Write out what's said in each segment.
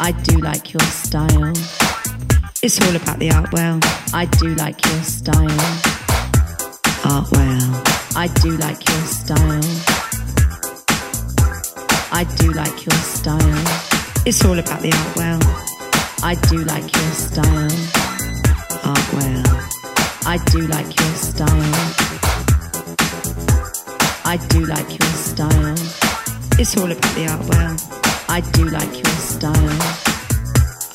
I do like your style. It's all about the art well. I do like your style. Art well. I do like your style. I do like your style. It's all about the art well. I do like your style. Art well. I do like your style. I do like your style. It's all about the art well. I do like your style.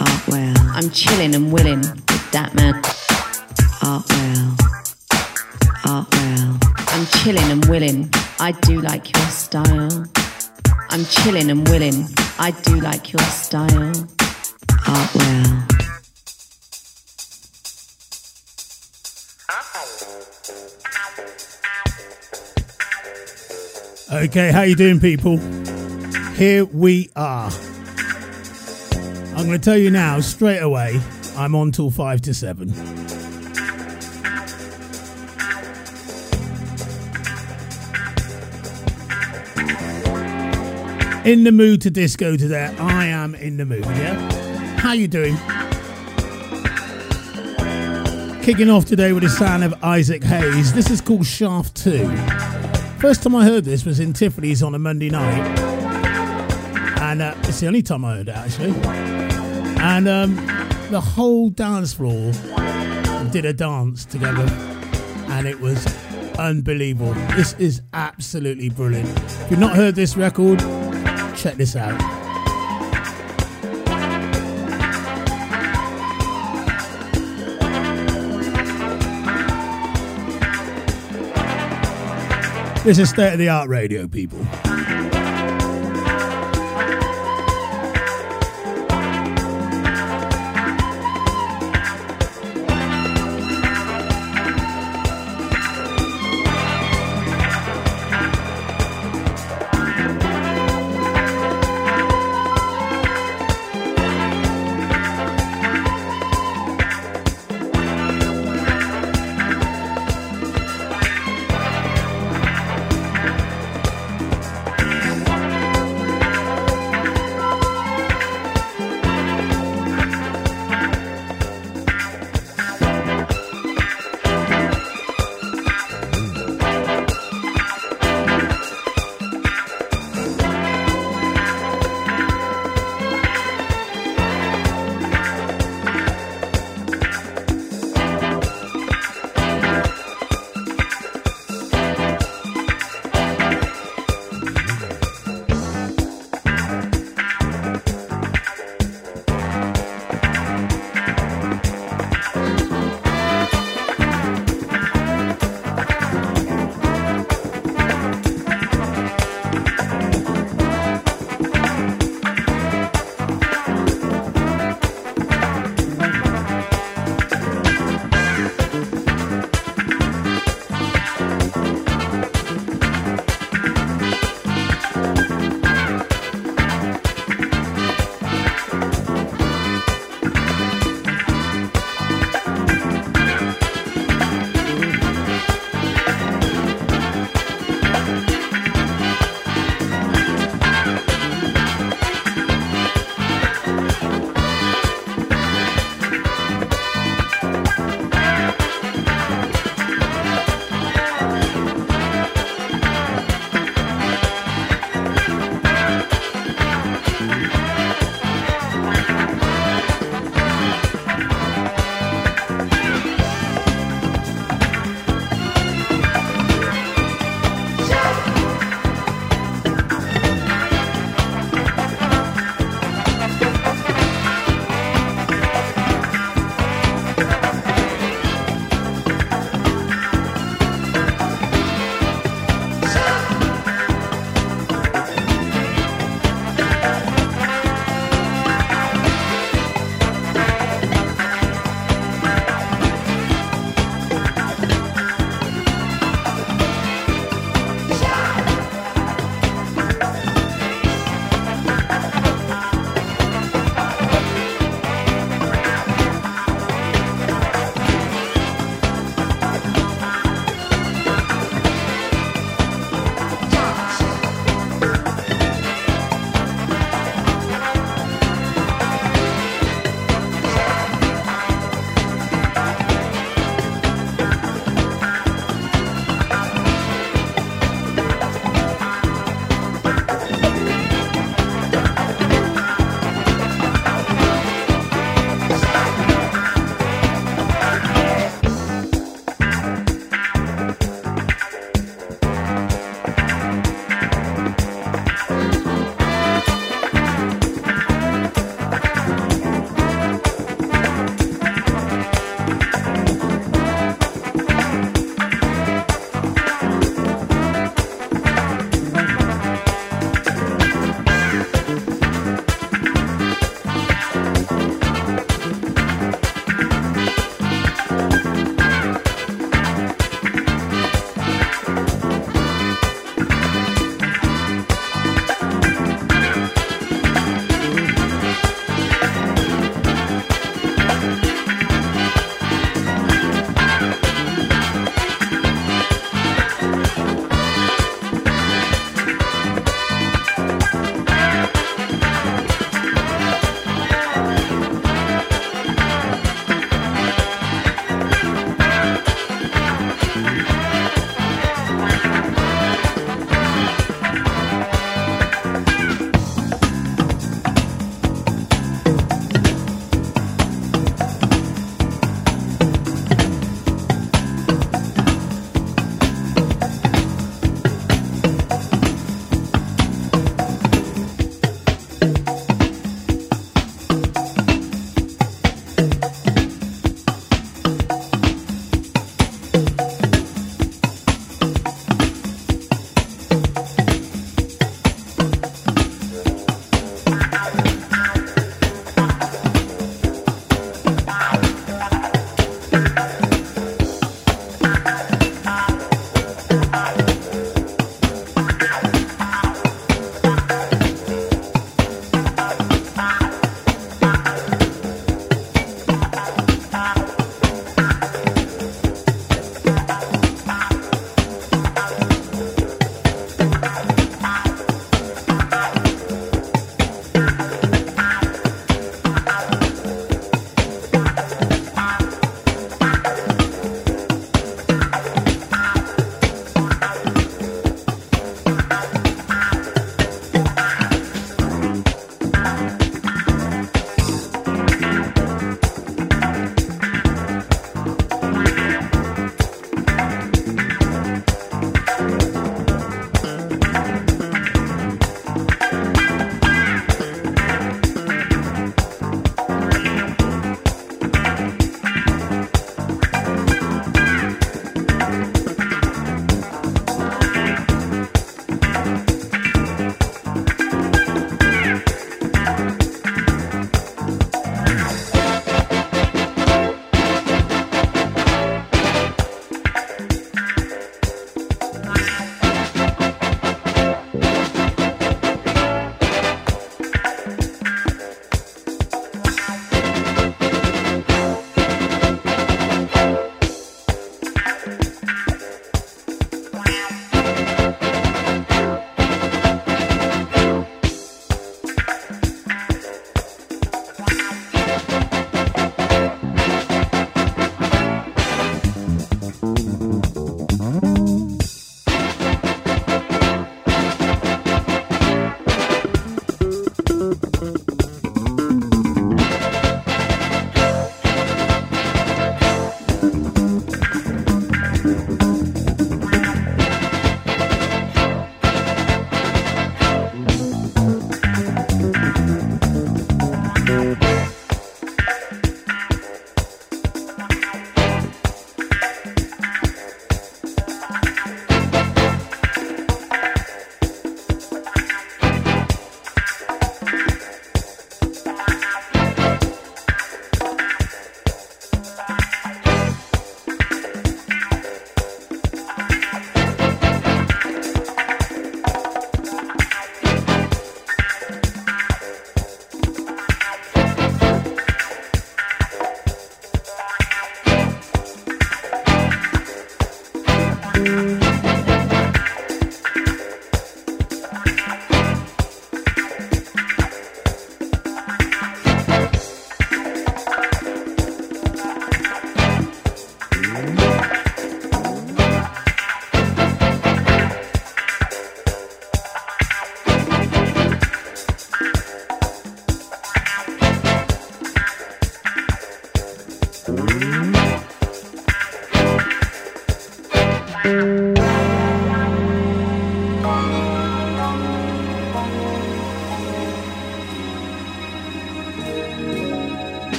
Art well. I'm chilling and willing with that man. Art well. Art well. I'm chilling and willing. I do like your style. I'm chilling and willing. I do like your style. Art well. Okay, how you doing, people? Here we are. I'm going to tell you now, straight away, I'm on till five to seven. In the mood to disco today. I am in the mood, yeah? How you doing? Kicking off today with the sound of Isaac Hayes. This is called Shaft 2. First time I heard this was in Tiffany's on a Monday night. And uh, it's the only time I heard it, actually. And um, the whole dance floor did a dance together. And it was unbelievable. This is absolutely brilliant. If you've not heard this record, check this out. This is state of the art radio, people.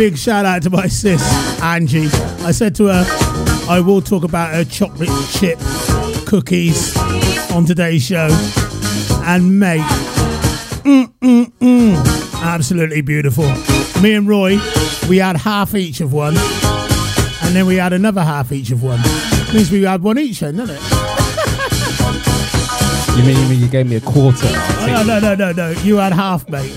Big shout out to my sis, Angie. I said to her, I will talk about her chocolate chip cookies on today's show. And mate, mm, mm, mm, absolutely beautiful. Me and Roy, we had half each of one, and then we had another half each of one. Means we had one each then, doesn't it? You mean, you mean you gave me a quarter? Oh, no, no, no, no, no. You had half, mate.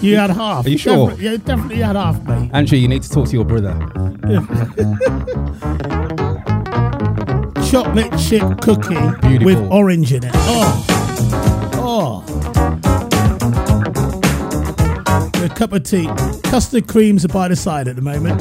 You had half. Are you sure? Definitely, yeah, definitely had half, mate. Andrew, you need to talk to your brother. Chocolate chip cookie Beautiful. with orange in it. Oh. Oh. A cup of tea. Custard creams are by the side at the moment.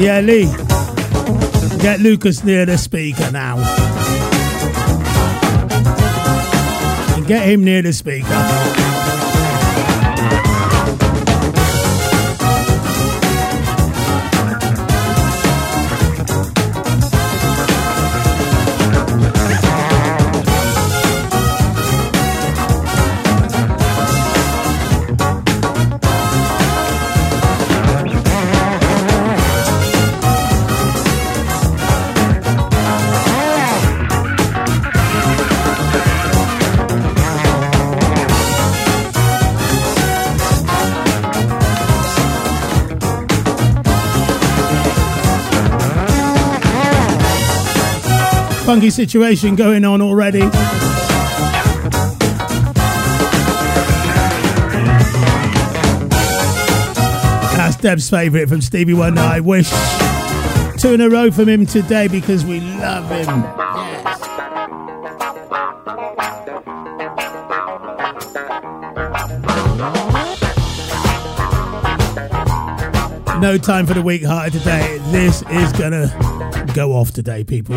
Yeah, Lee. Get Lucas near the speaker now. And get him near the speaker. Funky situation going on already. That's Deb's favourite from Stevie Wonder. I wish two in a row from him today because we love him. No time for the weak hearted today. This is gonna go off today, people.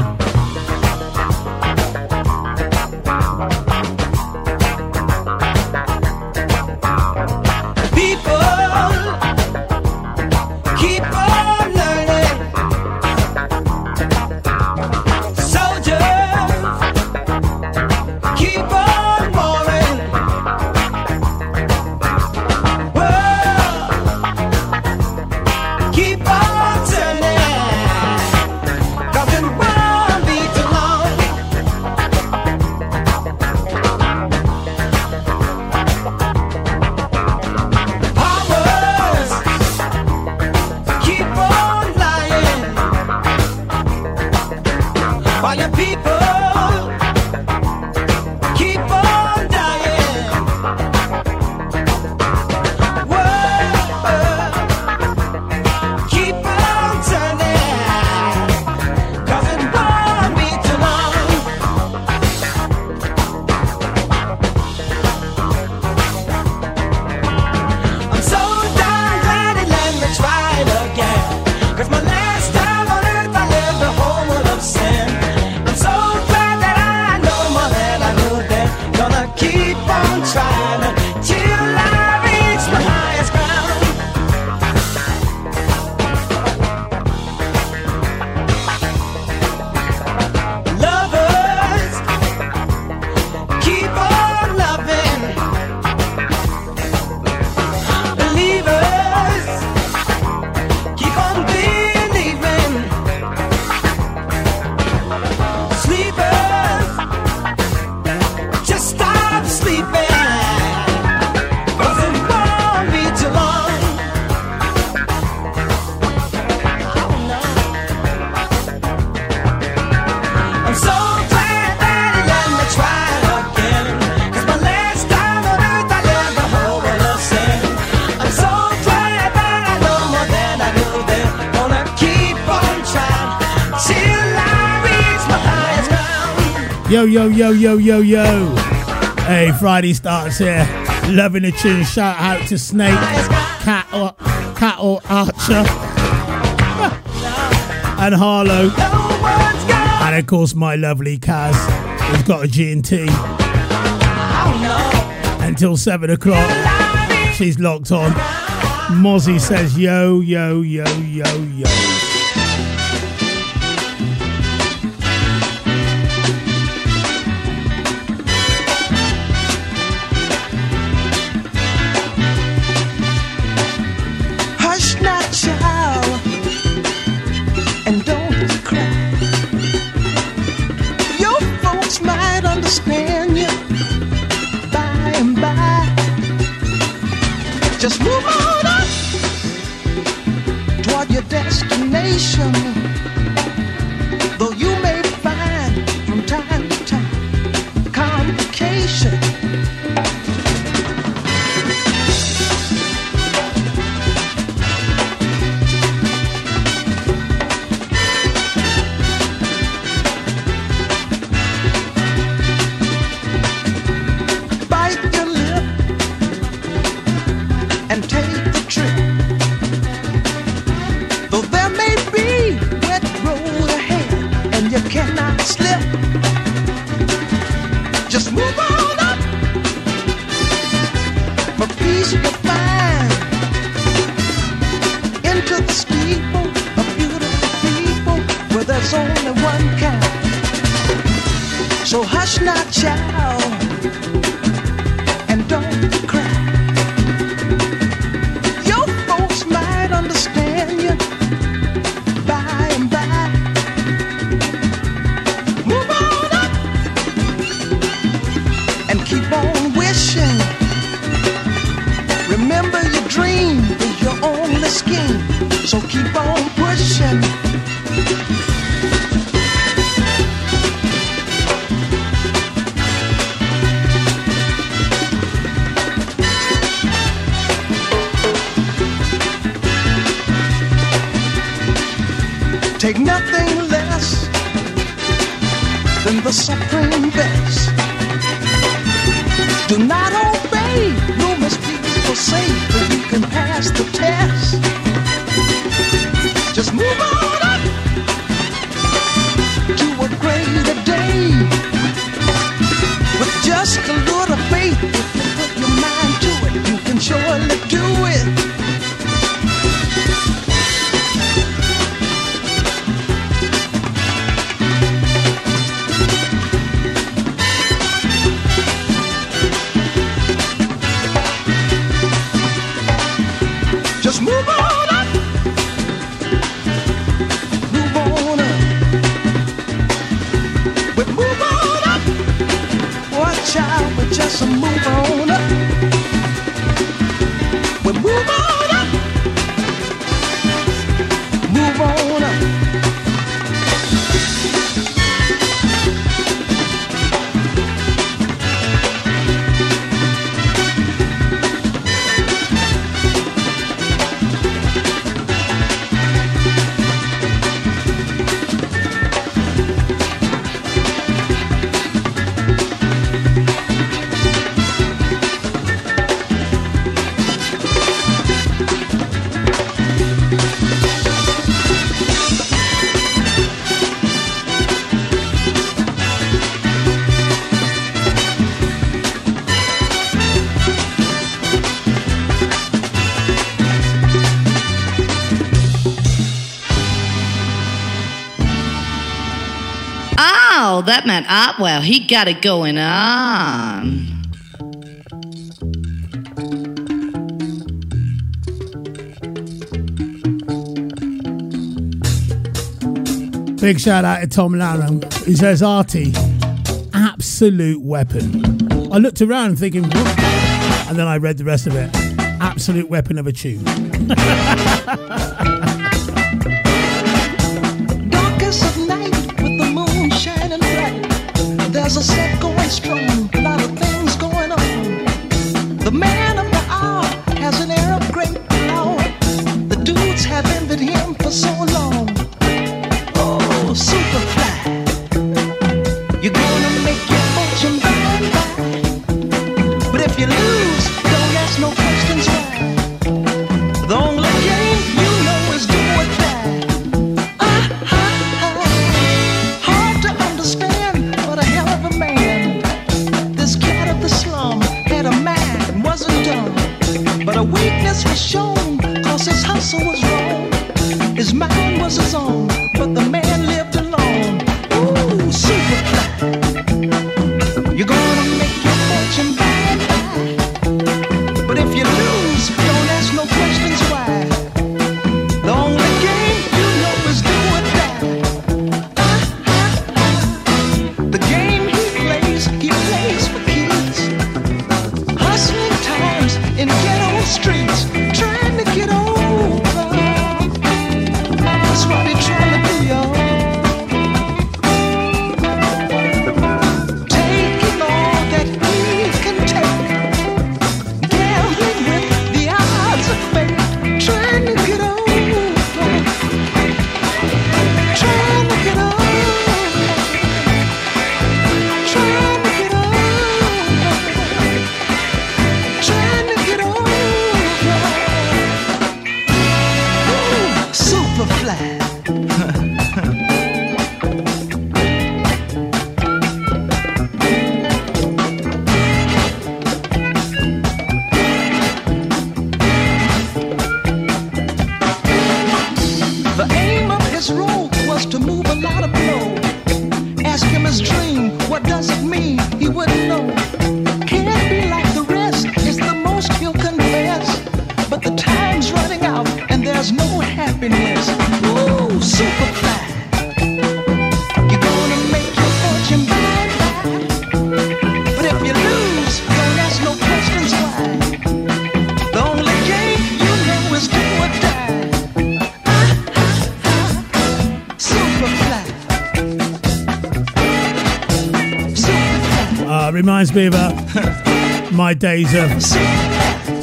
Yo, yo, yo, yo, yo, yo. Hey, Friday starts here. Loving the tune. Shout out to Snake, Cat or, Cat or Archer, and Harlow. And of course, my lovely Kaz, who's got a G&T. Until 7 o'clock. She's locked on. Mozzie says, yo, yo, yo, yo, yo. So hush now, child. that meant Otwell. He got it going on. Big shout out to Tom Lanham. He says, Artie, absolute weapon. I looked around thinking, what? And then I read the rest of it. Absolute weapon of a tune. strong. Super fly. Uh, reminds me of uh, my days of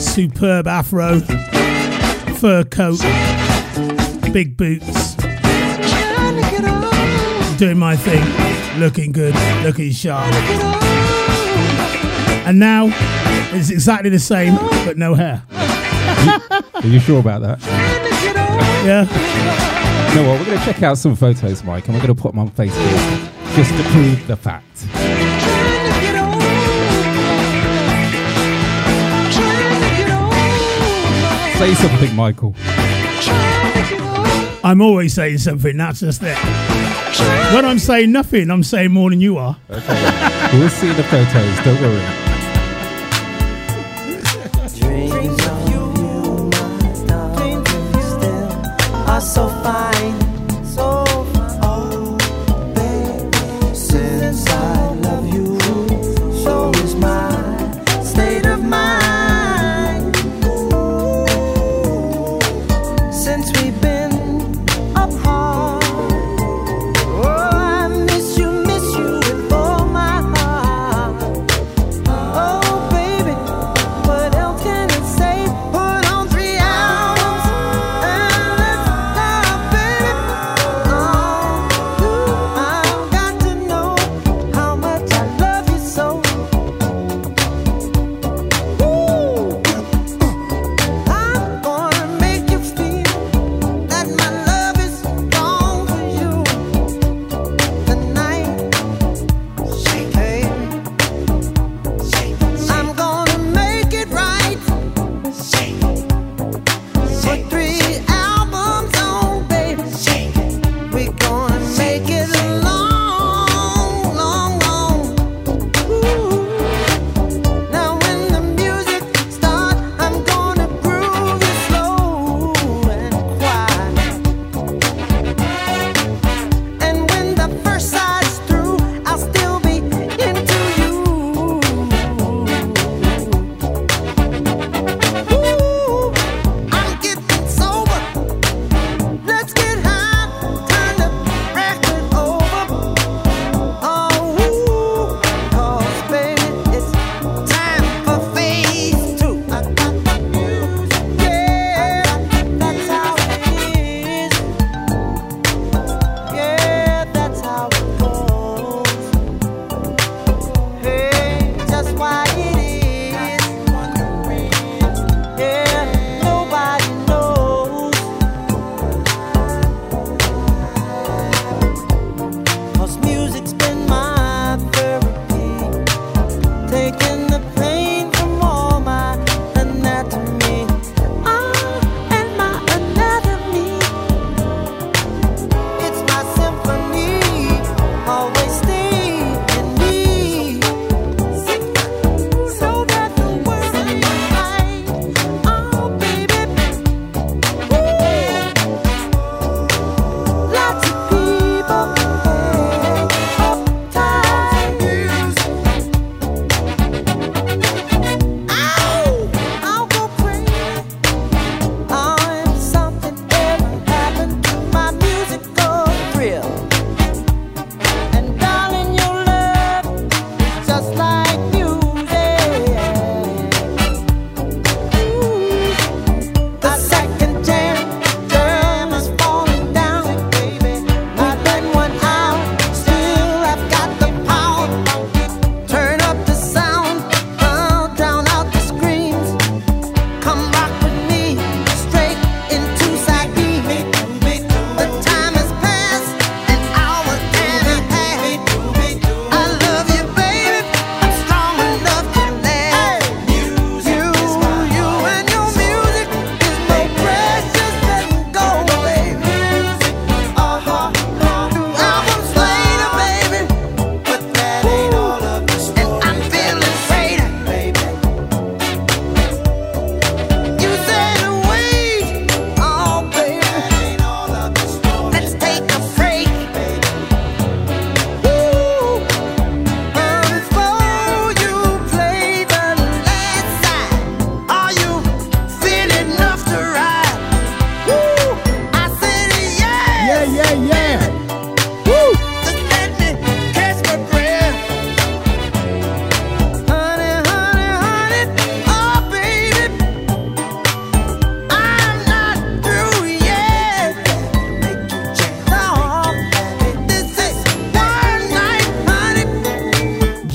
superb afro, fur coat, big boots, Trying to get on, doing my thing, looking good, looking sharp. And now it's exactly the same, but no hair. Are you sure about that? Trying to get on. Yeah. You know what? We're going to check out some photos, Mike, and we're going to put them on Facebook just to prove the fact. Say something, Michael. Trying to get on. I'm always saying something, that's just it. When I'm saying nothing, I'm saying more than you are. We'll see the photos. Don't worry.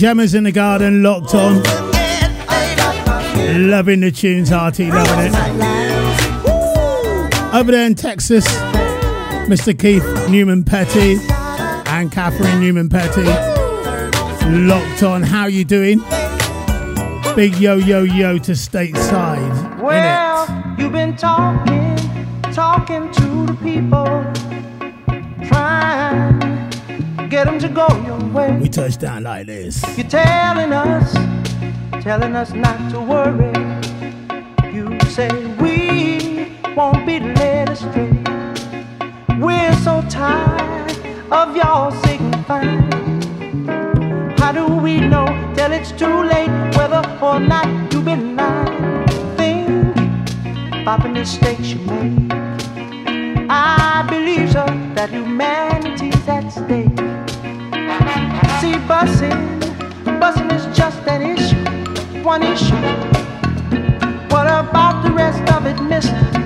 Jammers in the garden, locked on. Loving the tunes, Artie, loving it. Over there in Texas, Mr. Keith Newman Petty and Catherine Newman Petty, locked on. How you doing? Big yo yo yo to stateside. Well, you've been talking, talking to the people, trying get them to go your way. We touch down like this. You're telling us, telling us not to worry. You say we won't be led astray. We're so tired of y'all signifying. How do we know till it's too late whether or not you've been lying? Think about the mistakes you made. I believe, sir, that humanity's at stake. See, busing, busing is just an issue, one issue. What about the rest of it, mister?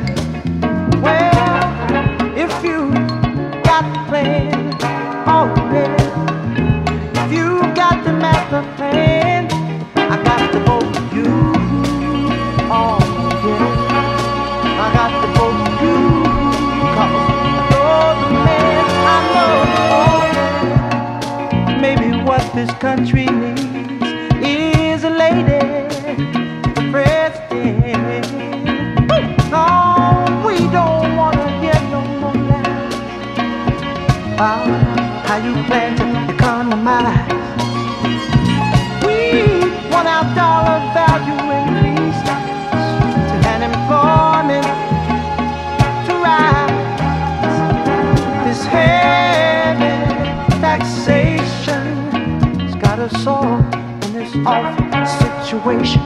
This country needs is a lady president. No, we don't wanna hear no more lies. Wow, ah, how you plan situation.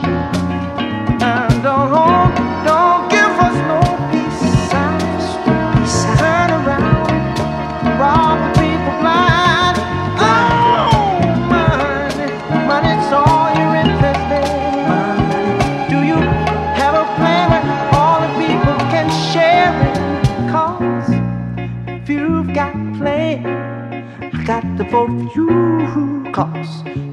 And don't, don't give us no peace signs. Turn around, rob the people blind. Oh, money, money's all you're interested in. Do you have a plan where all the people can share it? Cause if you've got a plan, I got the vote for you. Cause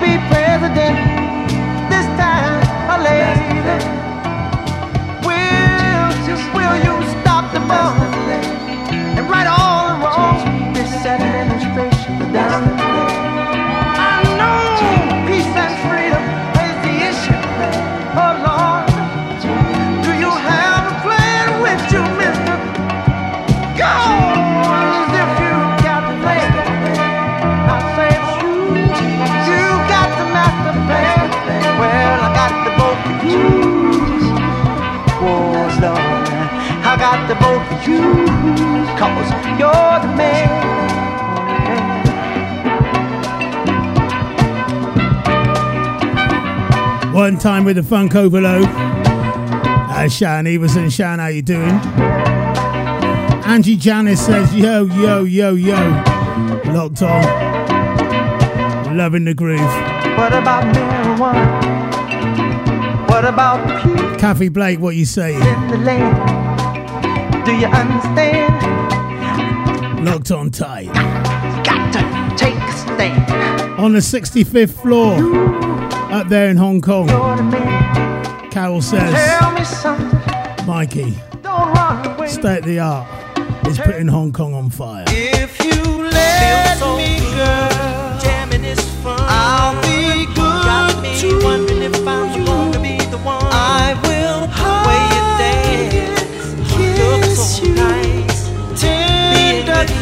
be president. This time or later. Got the both of you. Cause you're the man. One time with the funk overload. Uh, Shan Everson, Shan, how you doing? Angie Janice says, yo, yo, yo, yo. Locked on. Loving the groove. What about marijuana? What about Kathy Blake, what you saying? In the land? Do you understand? Locked on tight. Got to take a stand. On the 65th floor, up there in Hong Kong, You're the man. Carol says, Tell me something. Mikey, Don't run away. state of the art is putting Hong Kong on fire. If you let me, girl, jamming is fun. I'll be good Got me to wondering if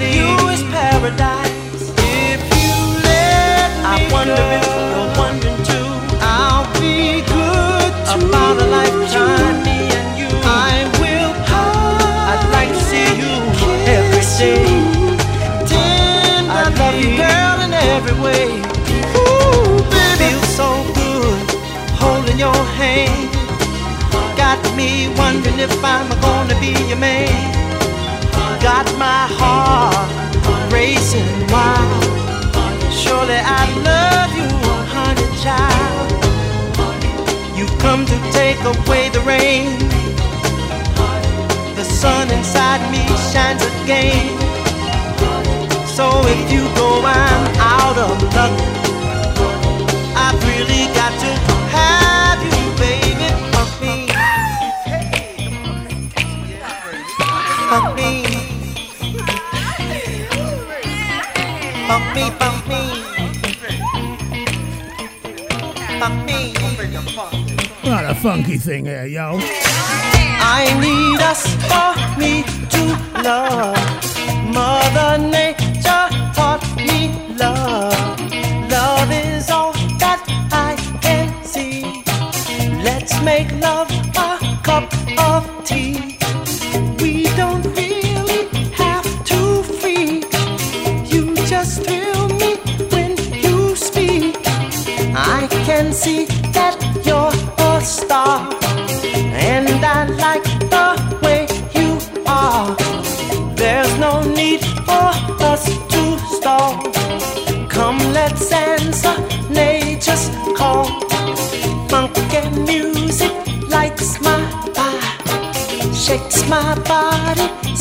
You is paradise. If you let me I wonder go. you're wondering too. I'll be good about a lifetime. Me and you. I will. I'd you every day. I love you, girl, in every way. Ooh, baby, feels so good holding your hand. Got me wondering if I'm gonna be your man. Got my heart racing wild. Surely I love you, honey child. You come to take away the rain. The sun inside me shines again. So if you go, I'm out of luck. What a funky thing here, yo. I need us for me to love. Mother Nature taught me love. Love is all that I can see. Let's make love my body,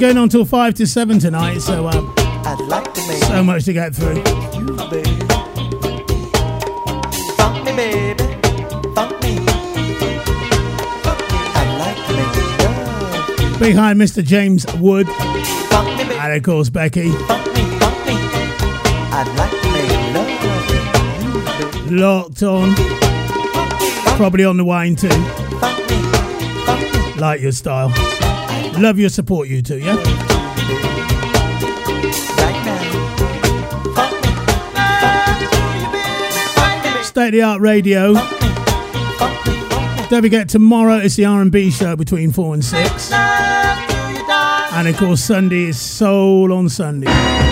going on till 5 to 7 tonight, so um, I'd like to make so much to get through. you, baby. Funk me, baby. Funk me. I'd like to make love. Mr. James Wood, me, and of course Becky. Funk me, funk me. I'd like to make love. You. Locked on, probably on the wine too. Funk me, funk me. Like your style. Love your support, you two, yeah? State of the Art Radio. Don't forget, tomorrow it's the R&B show between 4 and 6. Love to you, darling. And of course, Sunday is Soul on Sunday.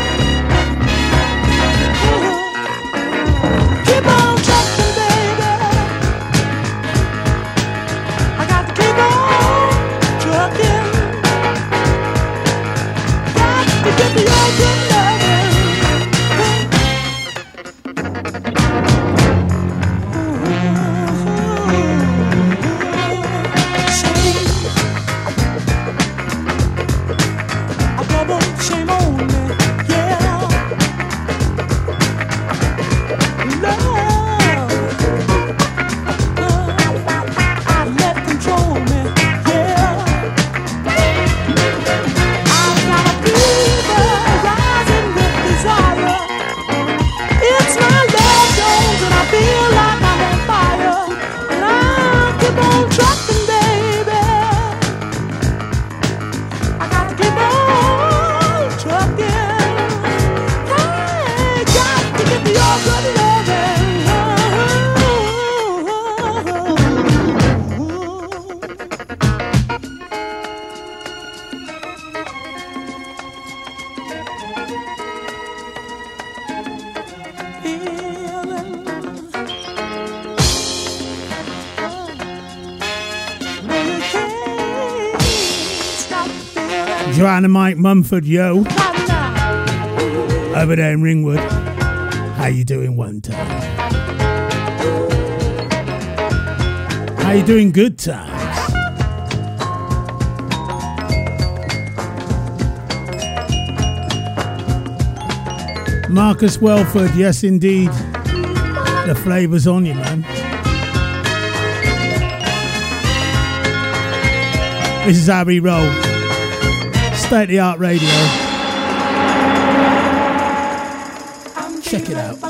Joanna Mike Mumford, yo. Over there in Ringwood. How you doing one time? How you doing good times? Marcus Welford, yes indeed. The flavor's on you, man. This is how we roll. State of the art radio. Check it out.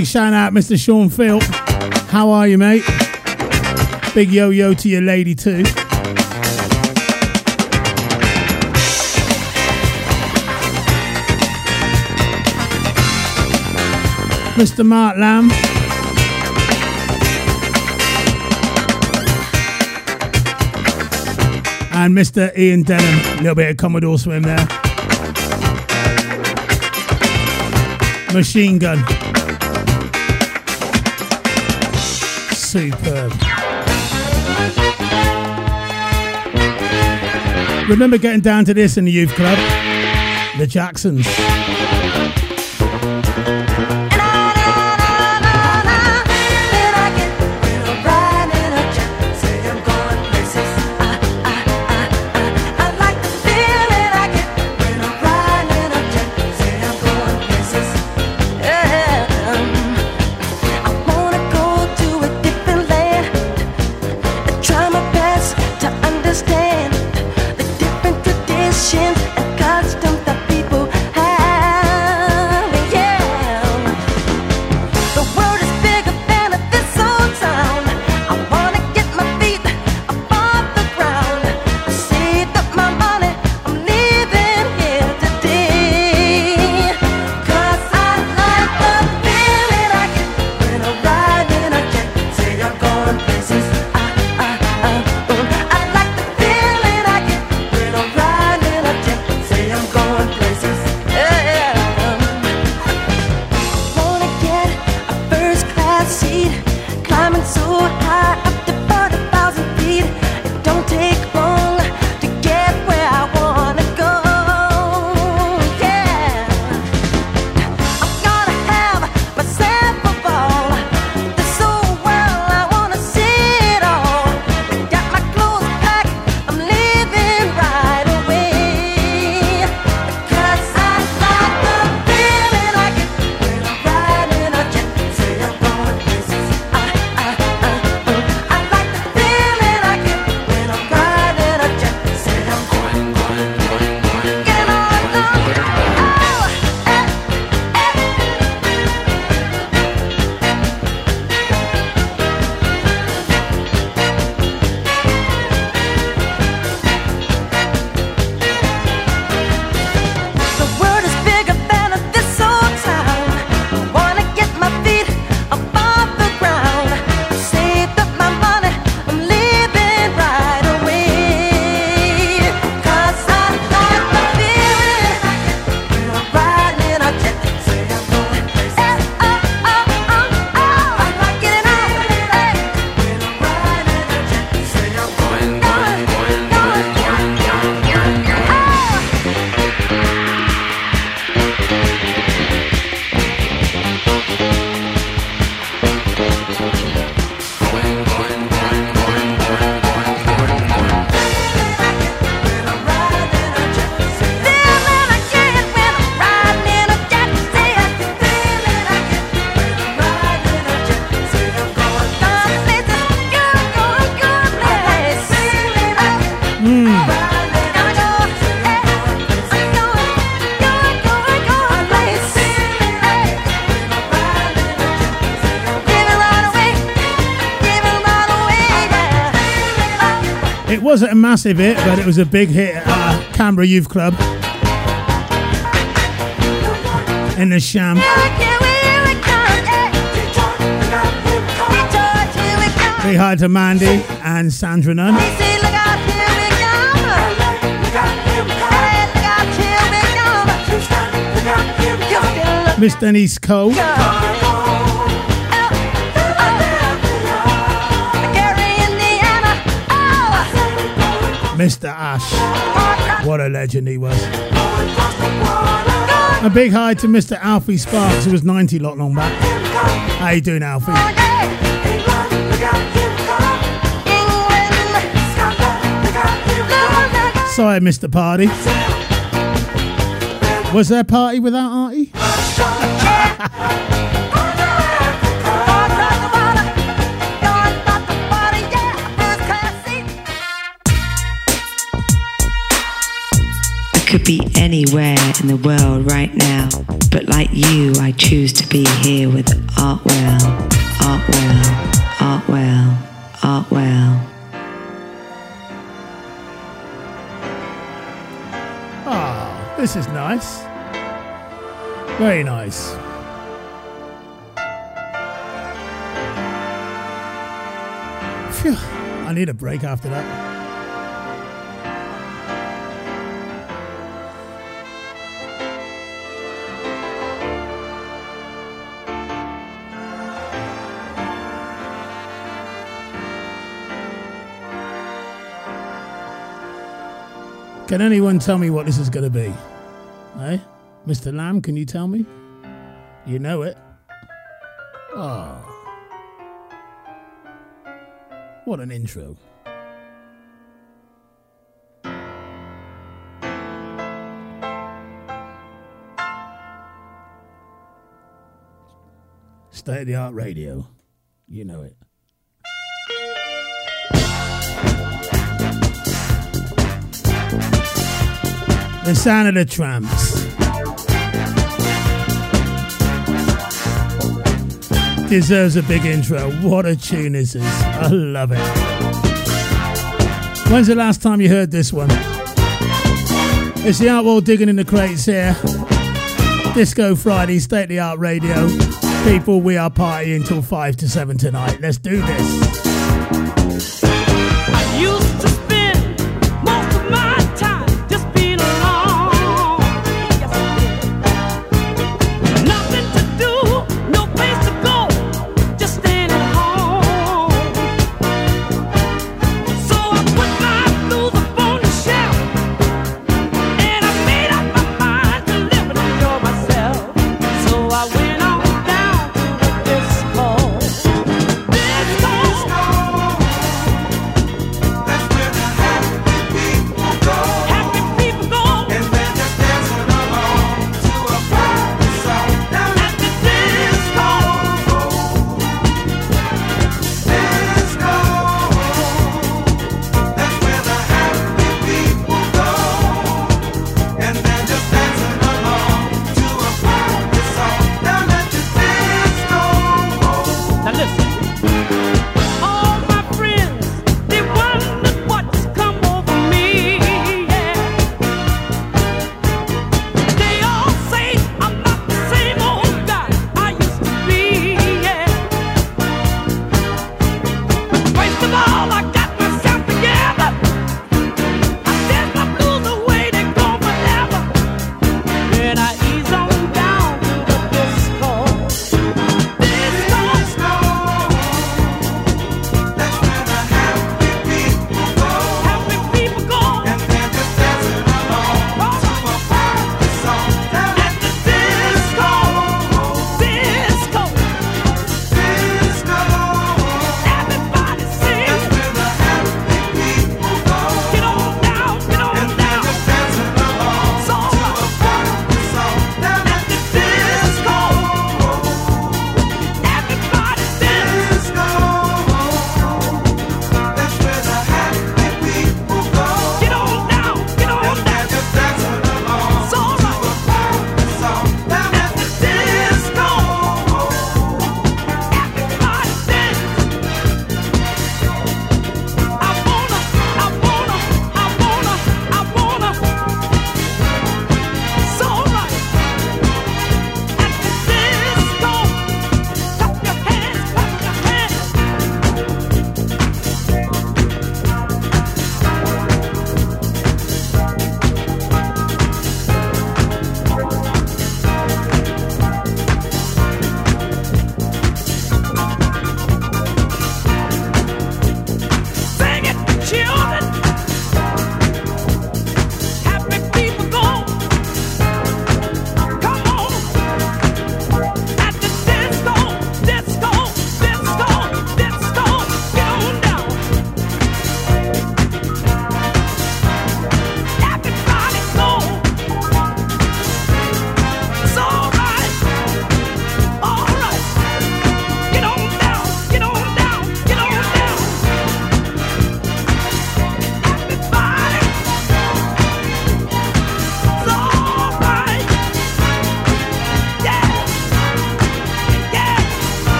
Big shout out, Mr. Sean Phil. How are you, mate? Big yo yo to your lady, too. Mr. Mark Lamb. And Mr. Ian Denham. A little bit of Commodore swim there. Machine gun. Superb. Remember getting down to this in the youth club? The Jacksons. Wasn't a massive hit, but it was a big hit at uh, Canberra Youth Club in the Sham. Say hi to Mandy and Sandra Nunn. Miss Denise Cole. Mr. Ash. What a legend he was. A big hi to Mr. Alfie Sparks, who was 90 lot long back. How you doing, Alfie? Sorry, Mr. Party. Was there a party without Artie? could be anywhere in the world right now, but like you, I choose to be here with Artwell, Artwell, Artwell, Artwell. Ah, oh, this is nice. Very nice. Phew, I need a break after that. Can anyone tell me what this is going to be? Eh? Hey, Mr. Lamb, can you tell me? You know it. Oh. What an intro. State of the art radio. You know it. The sound of the Trammps. Deserves a big intro. What a tune this is. I love it. When's the last time you heard this one? It's the Outwall digging in the crates here. Disco Friday, state the art radio. People, we are partying until 5 to 7 tonight. Let's do this.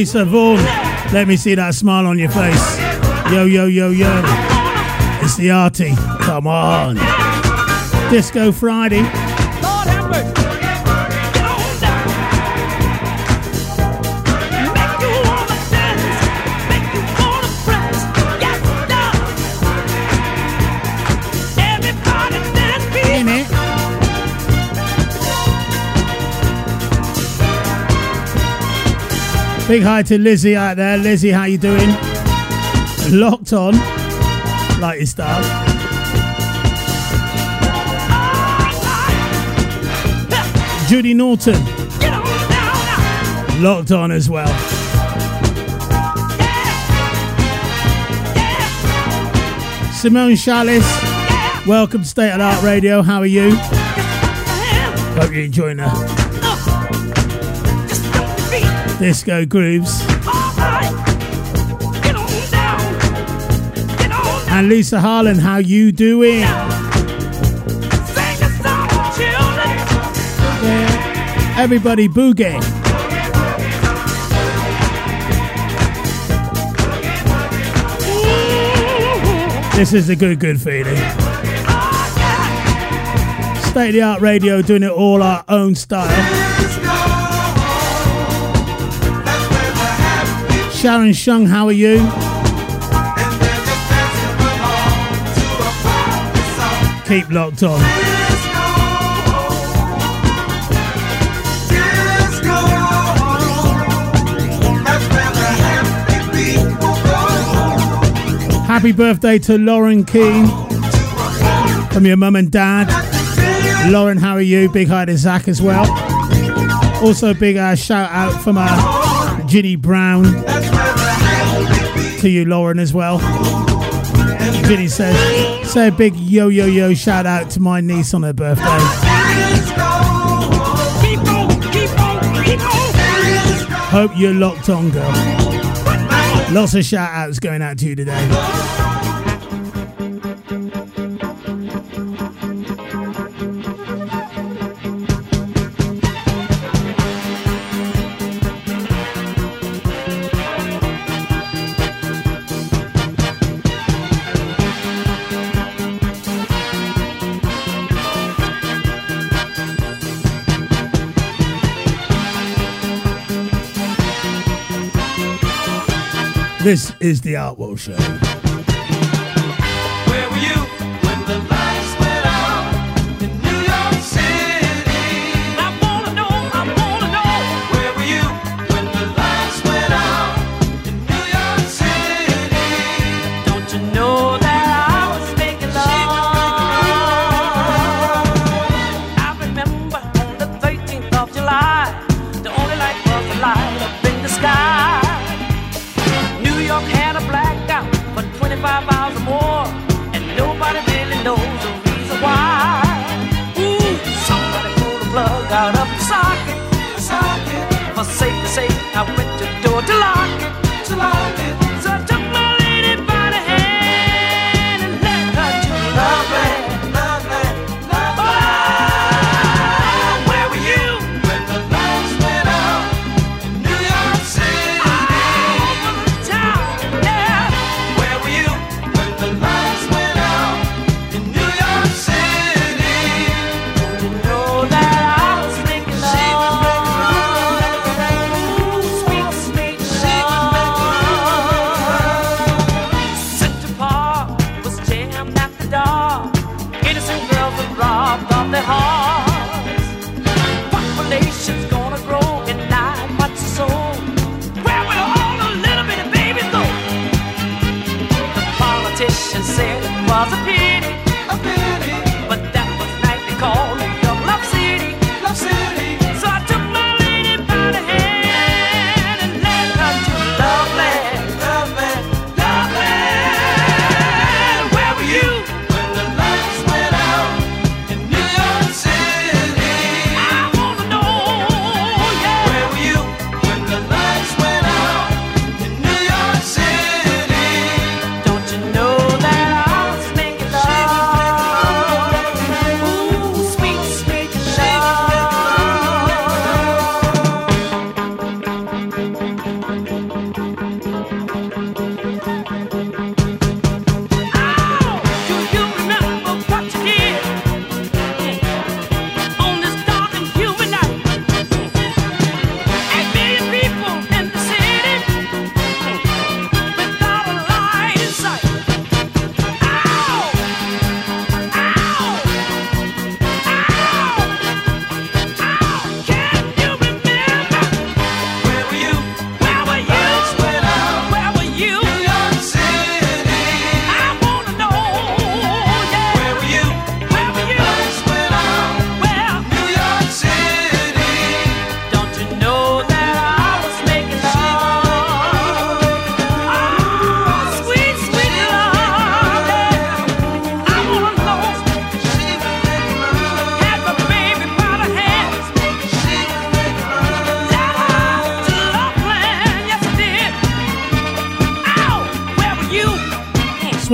Lisa Vaughan, let me see that smile on your face. Yo, yo, yo, yo. It's the arty. Come on. Disco Friday. Big hi to Lizzie out there. Lizzie, how you doing? Locked on. Like your stuff. Judy Norton. Locked on as well. Simone Chalice. Welcome to State of Art Radio. How are you? Hope you're enjoying the disco grooves. And Lisa Harlan, how you doing? Everybody boogie. This is a good, good feeling. State of the art radio doing it all our own style. Sharon Shung, how are you? Keep locked on. Happy birthday to Lauren Keane from your mum and dad. Lauren, how are you? Big hi to Zach as well. Also, big uh, shout out from uh, Ginny Brown to you, Lauren, as well. Ginny says, say a big yo yo yo shout out to my niece on her birthday. Hope you're locked on, girl. Lots of shout outs going out to you today. This is the Artwell Show.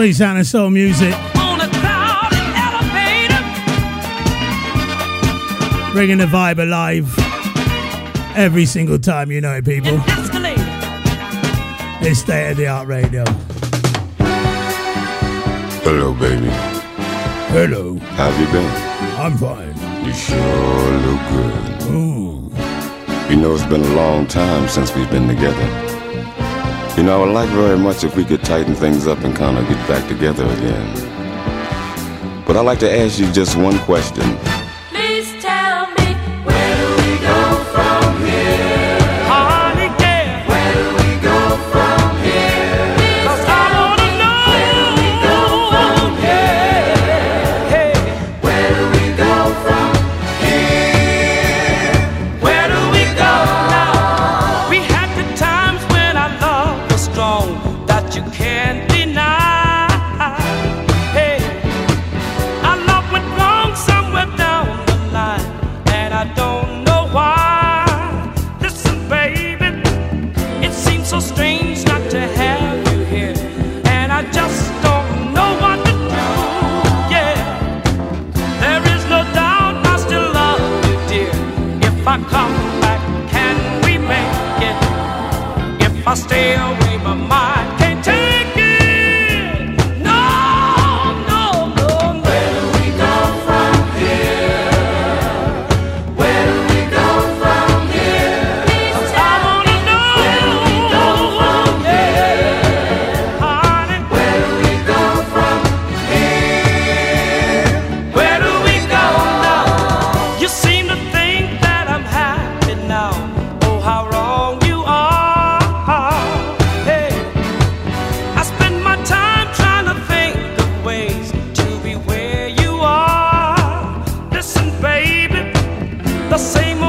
Play Sound Soul music. Bringing the vibe alive every single time, you know it, people. It's state of the art radio. Hello, baby. Hello. How've you been? I'm fine. You sure look good. Ooh. You know, it's been a long time since we've been together. You know, I would like very much if we could tighten things up and kind of get back together again. But I'd like to ask you just one question. the same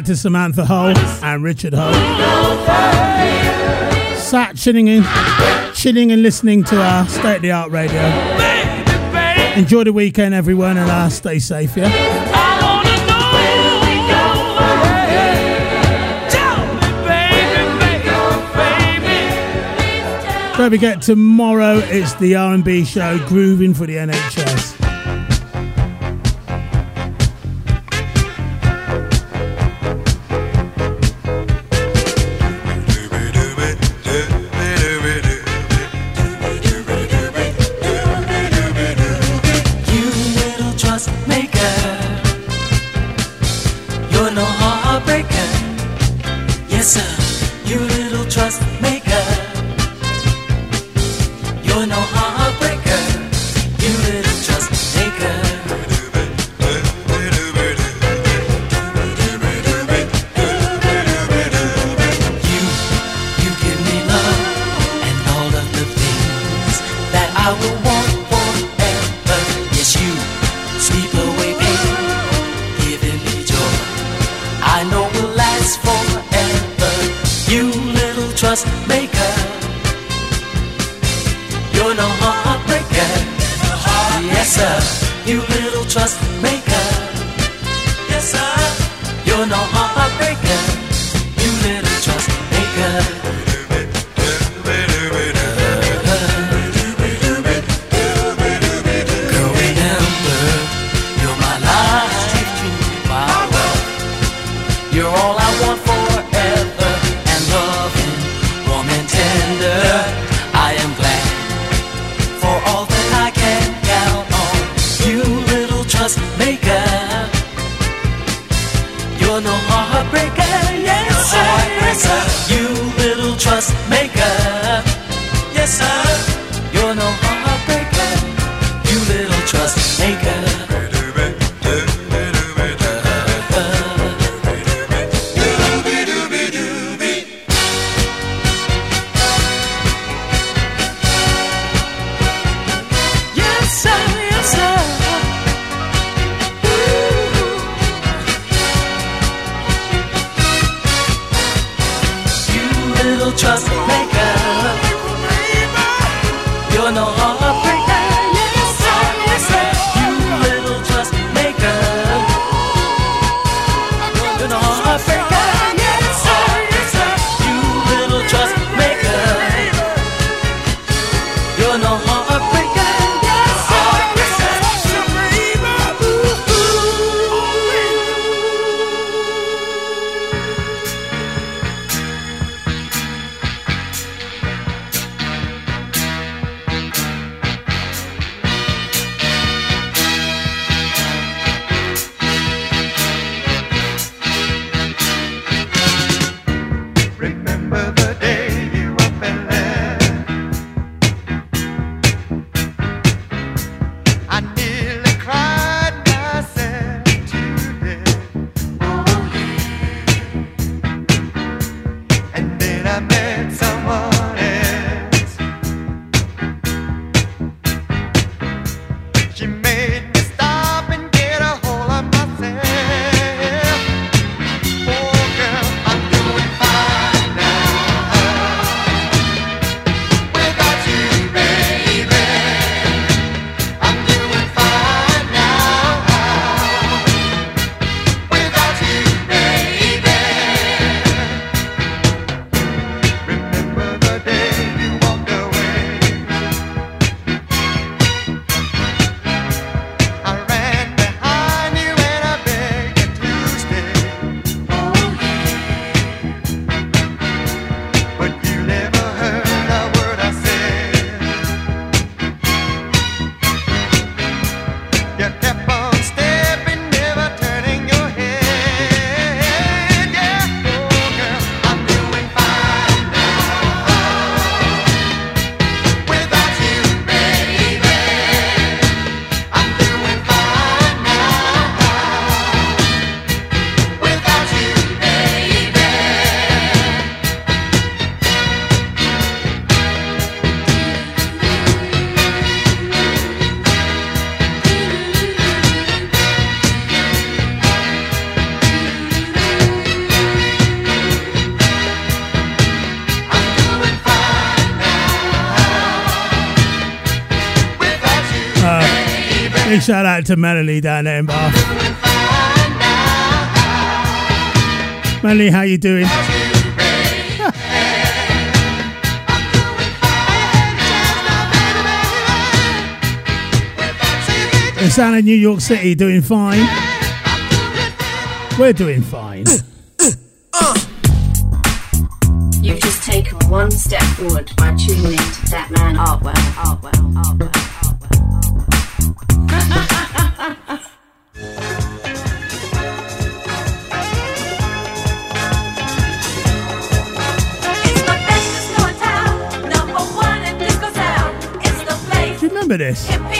out to Samantha Hull and Richard Hull. Sat chilling in, chilling and listening to our state of the art radio. Enjoy the weekend, everyone, and uh, stay safe, yeah? Don't forget tomorrow it's the R&B show Grooving for the NHS. Shout out to Melanie down there in Bath. Melanie, how you doing? It's down in New York City doing fine. We're doing fine. Uh, uh, uh. You've just taken one step forward by tuning into that man Artwell, Artwell, Artwell. this.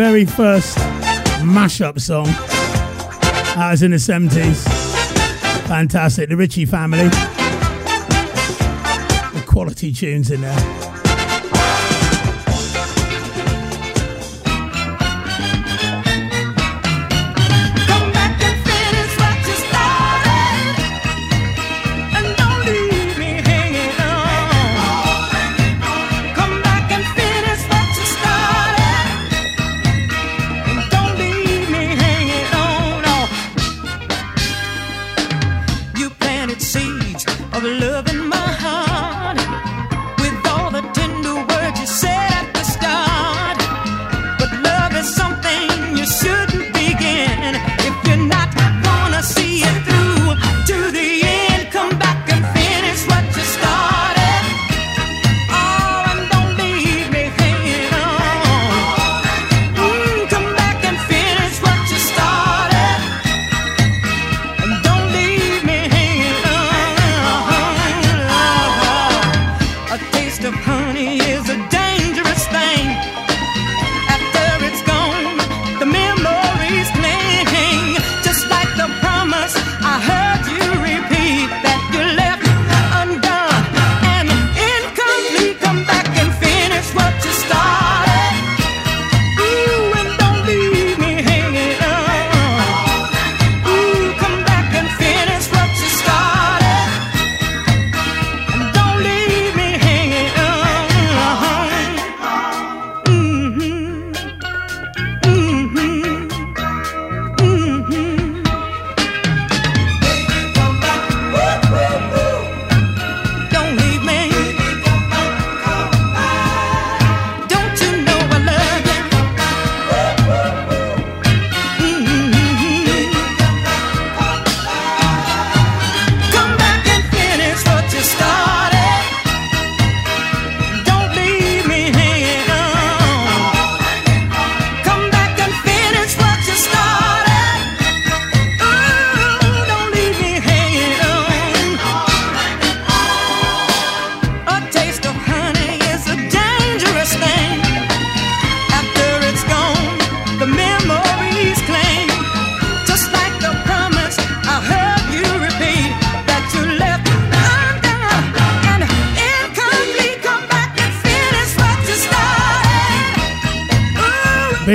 very first mashup song. That was in the 70s. Fantastic. The Ritchie family. The quality tunes in there.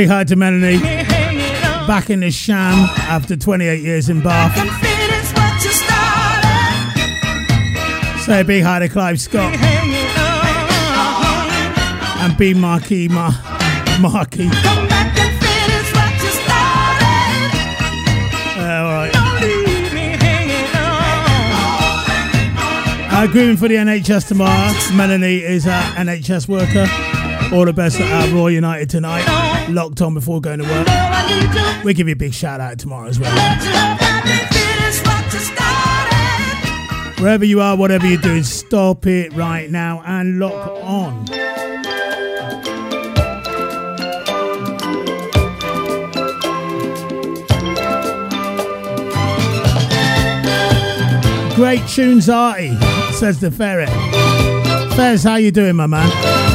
Say hi to Melanie. Back in the sham after 28 years in Bath. Say big hi to Clive Scott. And be Marquee Ma Marquee. Uh, Grooving for the NHS tomorrow. Melanie is an NHS worker. All the best at uh, Royal United tonight. Locked on before going to work. We'll give you a big shout out tomorrow as well. Wherever you are, whatever you're doing, stop it right now and lock on. Great tunes, Artie, says the ferret. Fez, how you doing, my man?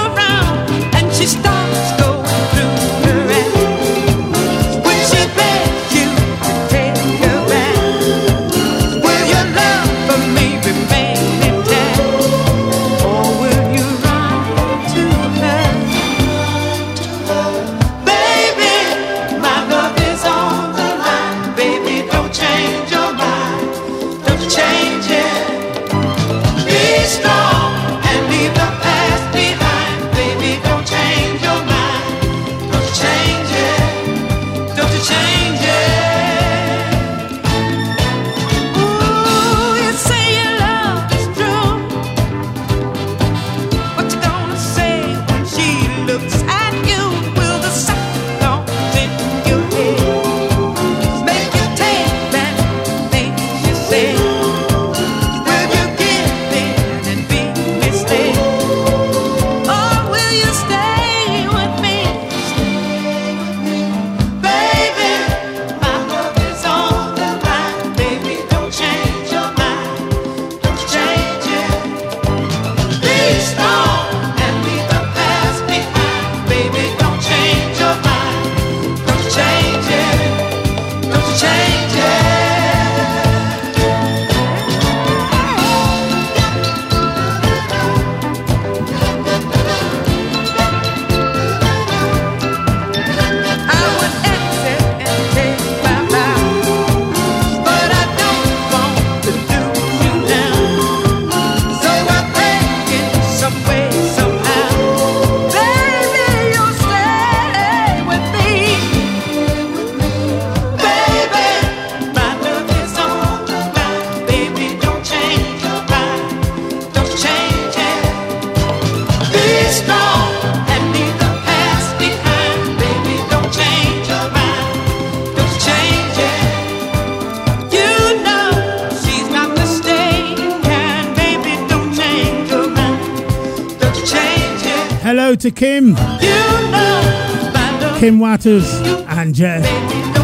to Kim. You know Kim Waters and Jeff.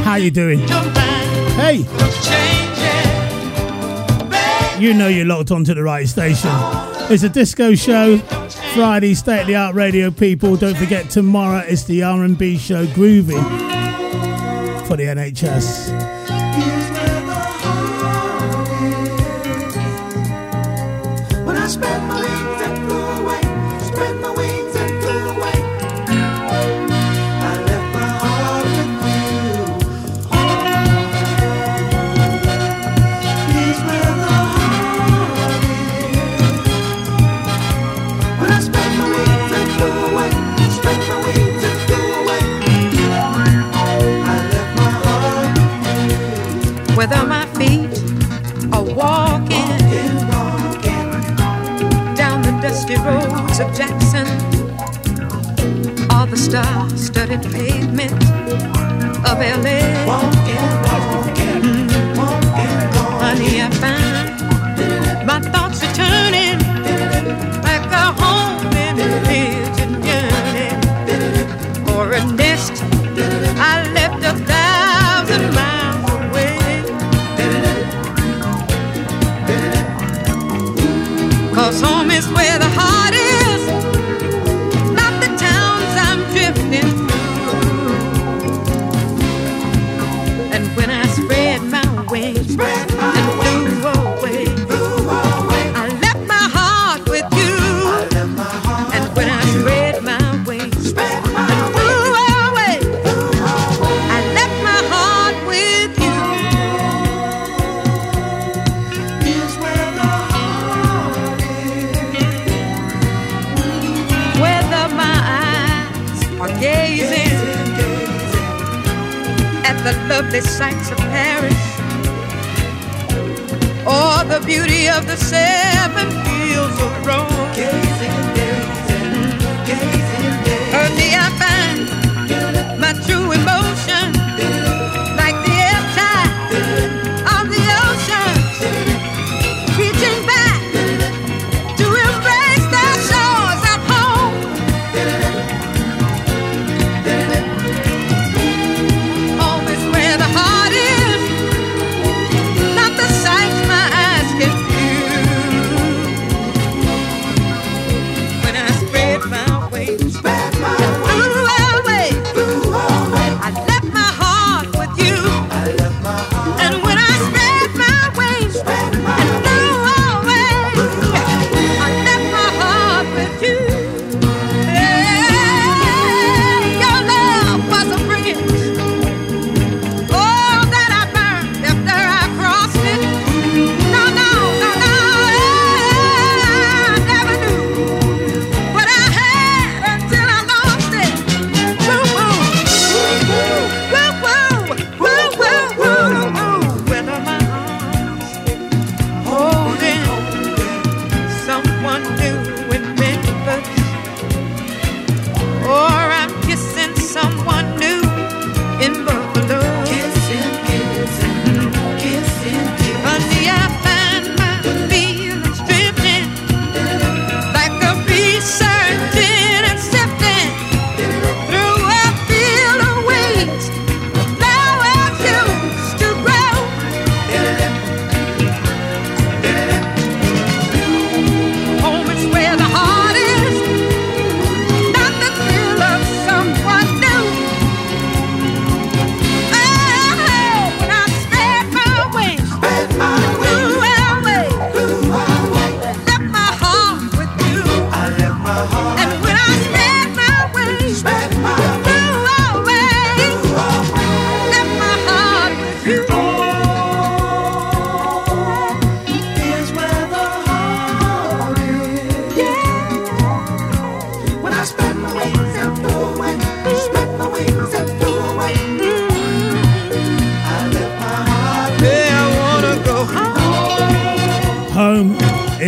How you doing? Hey. You know you're locked onto the right station. It's a disco show. Friday, state of the art radio people. Don't forget tomorrow it's the R&B show Groovy for the NHS.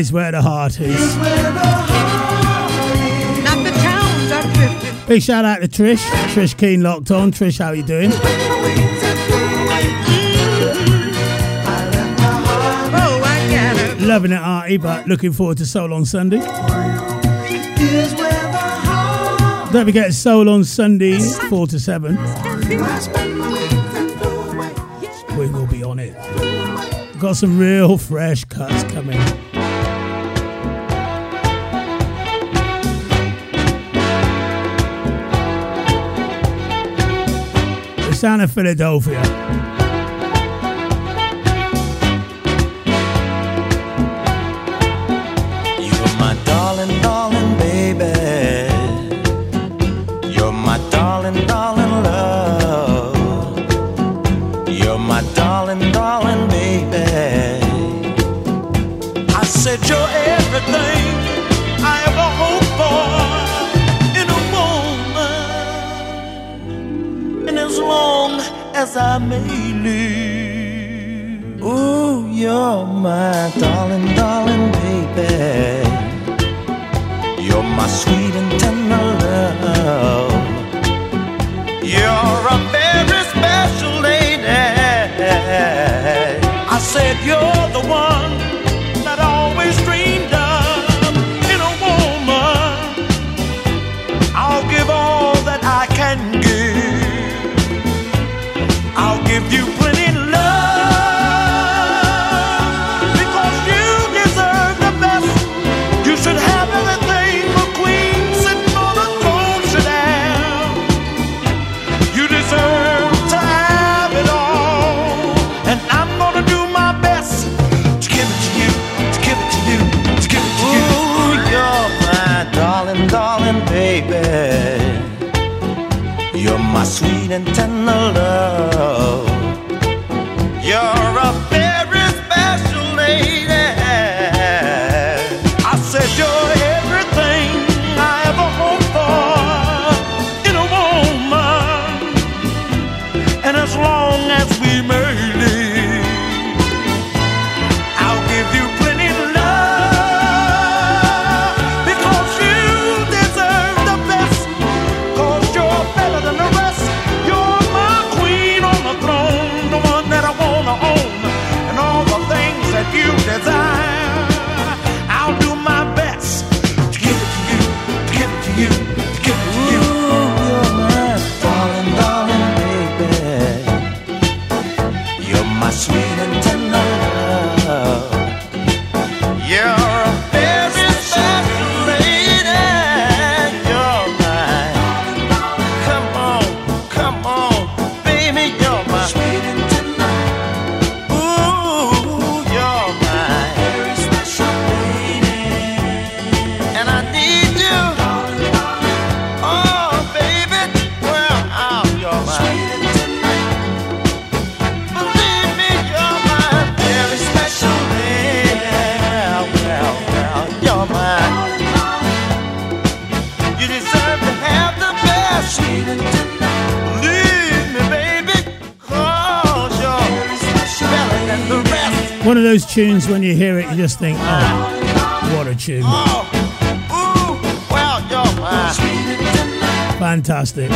is where the heart is. Big shout out to Trish. Trish Keen locked on. Trish, how you doing? Loving it, Artie, but looking forward to Soul on Sunday. Don't forget Soul on Sunday, 4 to 7. We will be on it. Got some real fresh cuts coming. Sound of Philadelphia. tunes, when you hear it, you just think, oh, what a tune. Fantastic.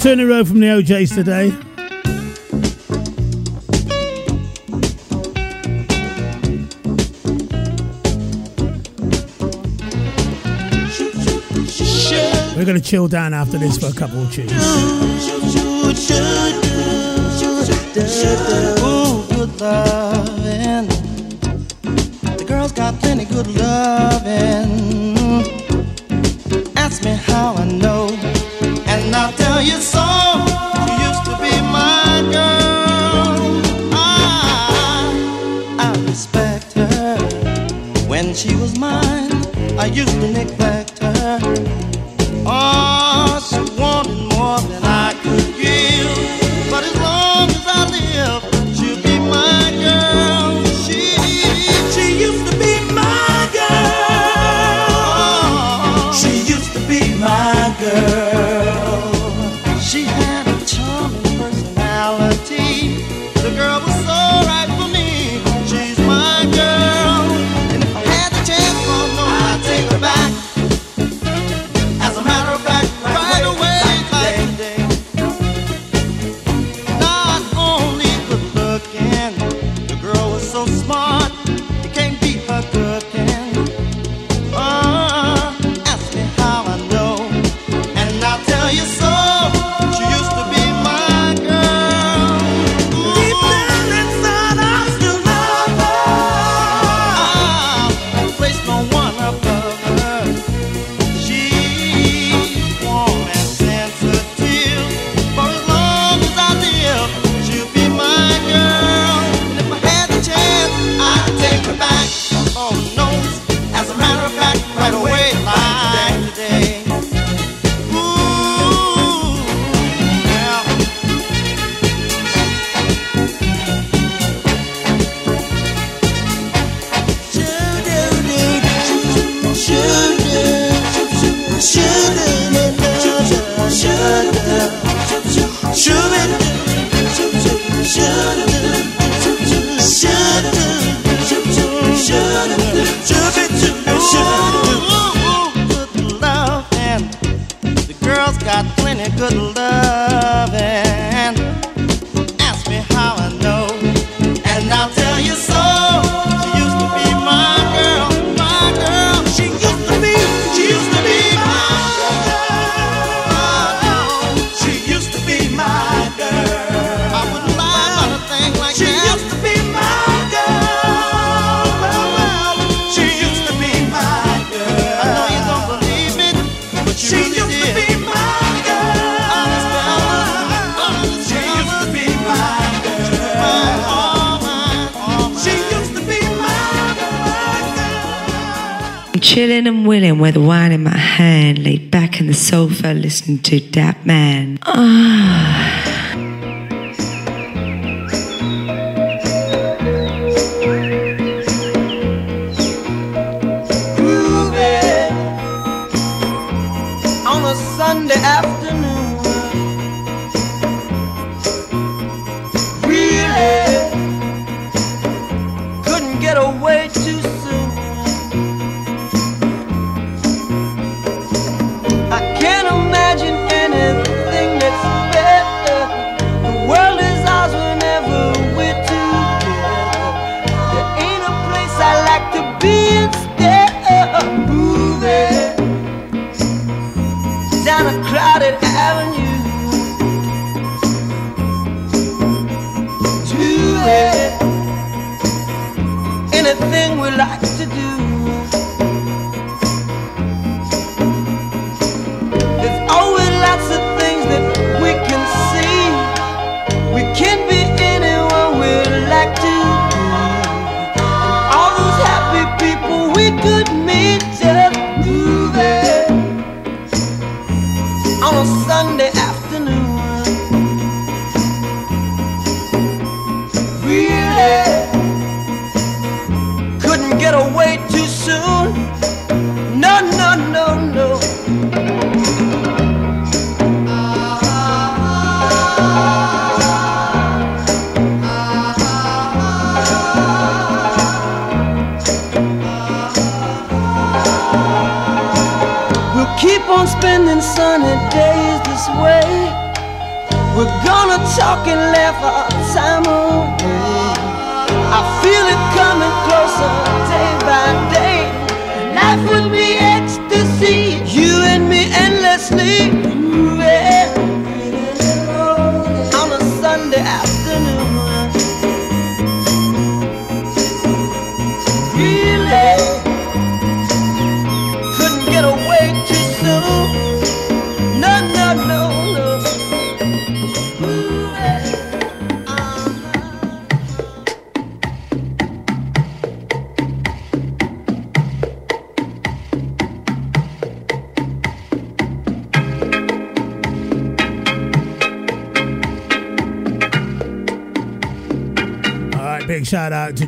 Turn in a row from the O'Jays today. We're going to chill down after this for a couple of tunes. Ooh, good loving. The girl's got plenty good loving. Ask me how I know, and I'll tell you so. She used to be my girl. Ah, I respect her. When she was mine, I used to neglect. so smart. listen to tap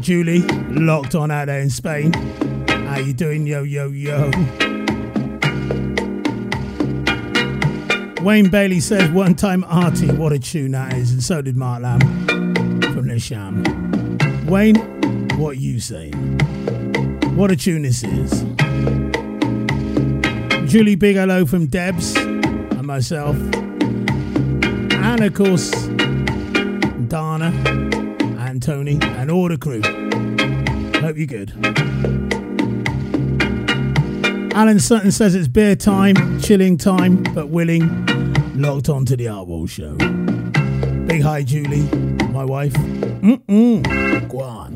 Julie, locked on out there in Spain. How you doing, yo, yo, yo? Wayne Bailey says, one time Artie, what a tune that is. And so did Mark Lamb from The Sham. Wayne, what you saying? What a tune this is. Julie Big Hello from Debs and myself. And of course, Tony, and all the crew. Hope you're good. Alan Sutton says it's beer time, chilling time, but willing. Locked on to the Artwell show. Big hi, Julie, my wife. Mm-mm. Guan.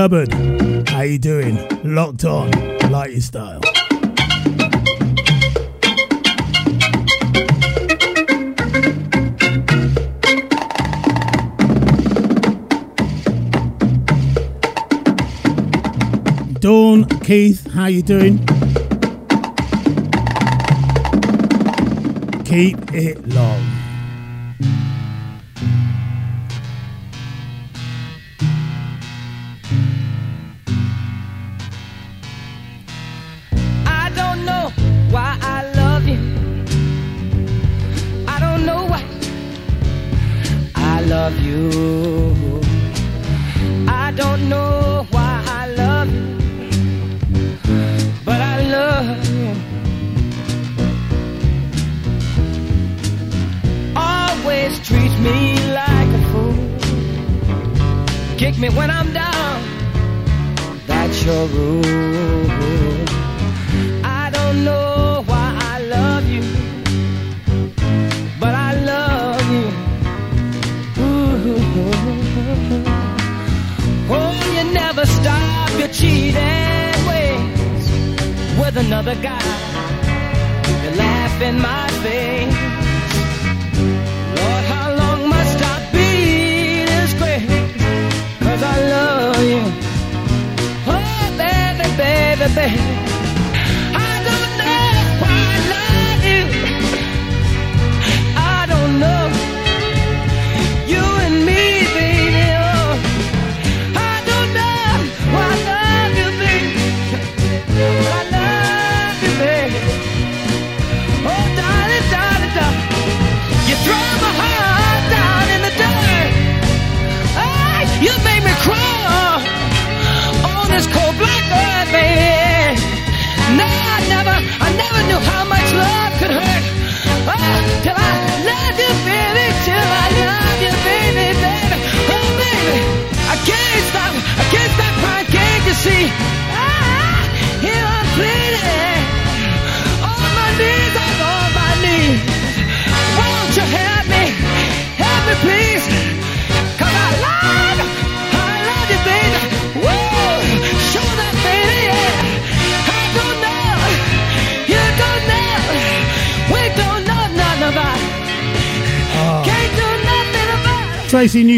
Hubbard. How you doing? Locked on, like your style. Dawn, Keith, how you doing? Keep it long.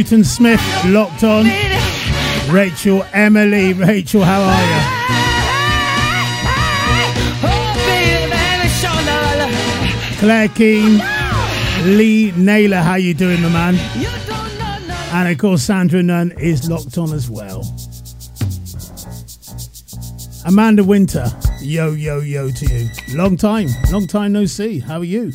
Newton Smith locked on. Rachel, Emily, Rachel, how are you? Claire Keane, Lee Naylor, how you doing, my man? And of course, Sandra Nunn is locked on as well. Amanda Winter, yo, yo, yo to you. Long time, long time no see. How are you?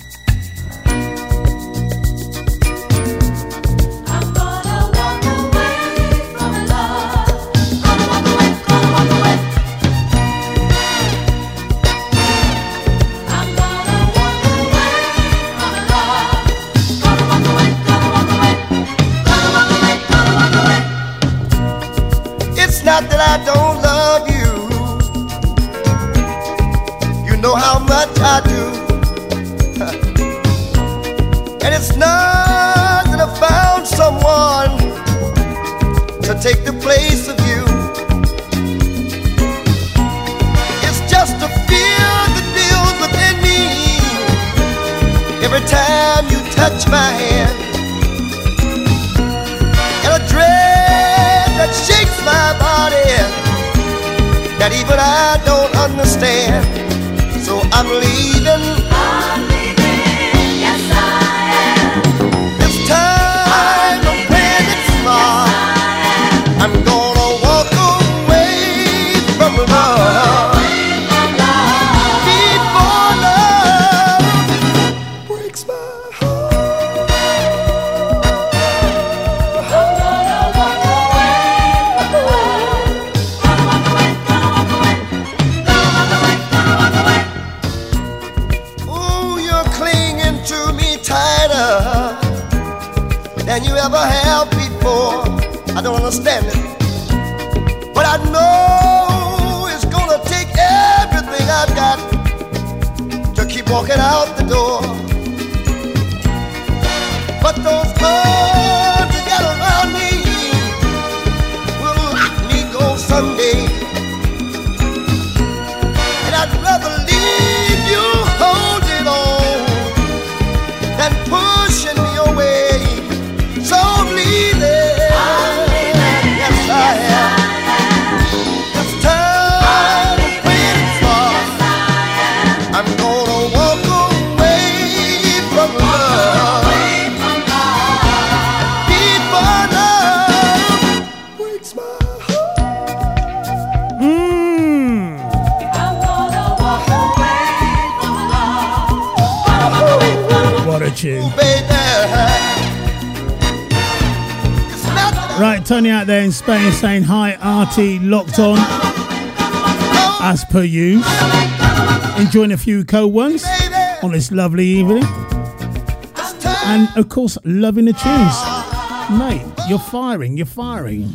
locked on as per you. Enjoying a few cold ones on this lovely evening. And of course, loving the tunes. Mate, you're firing, you're firing.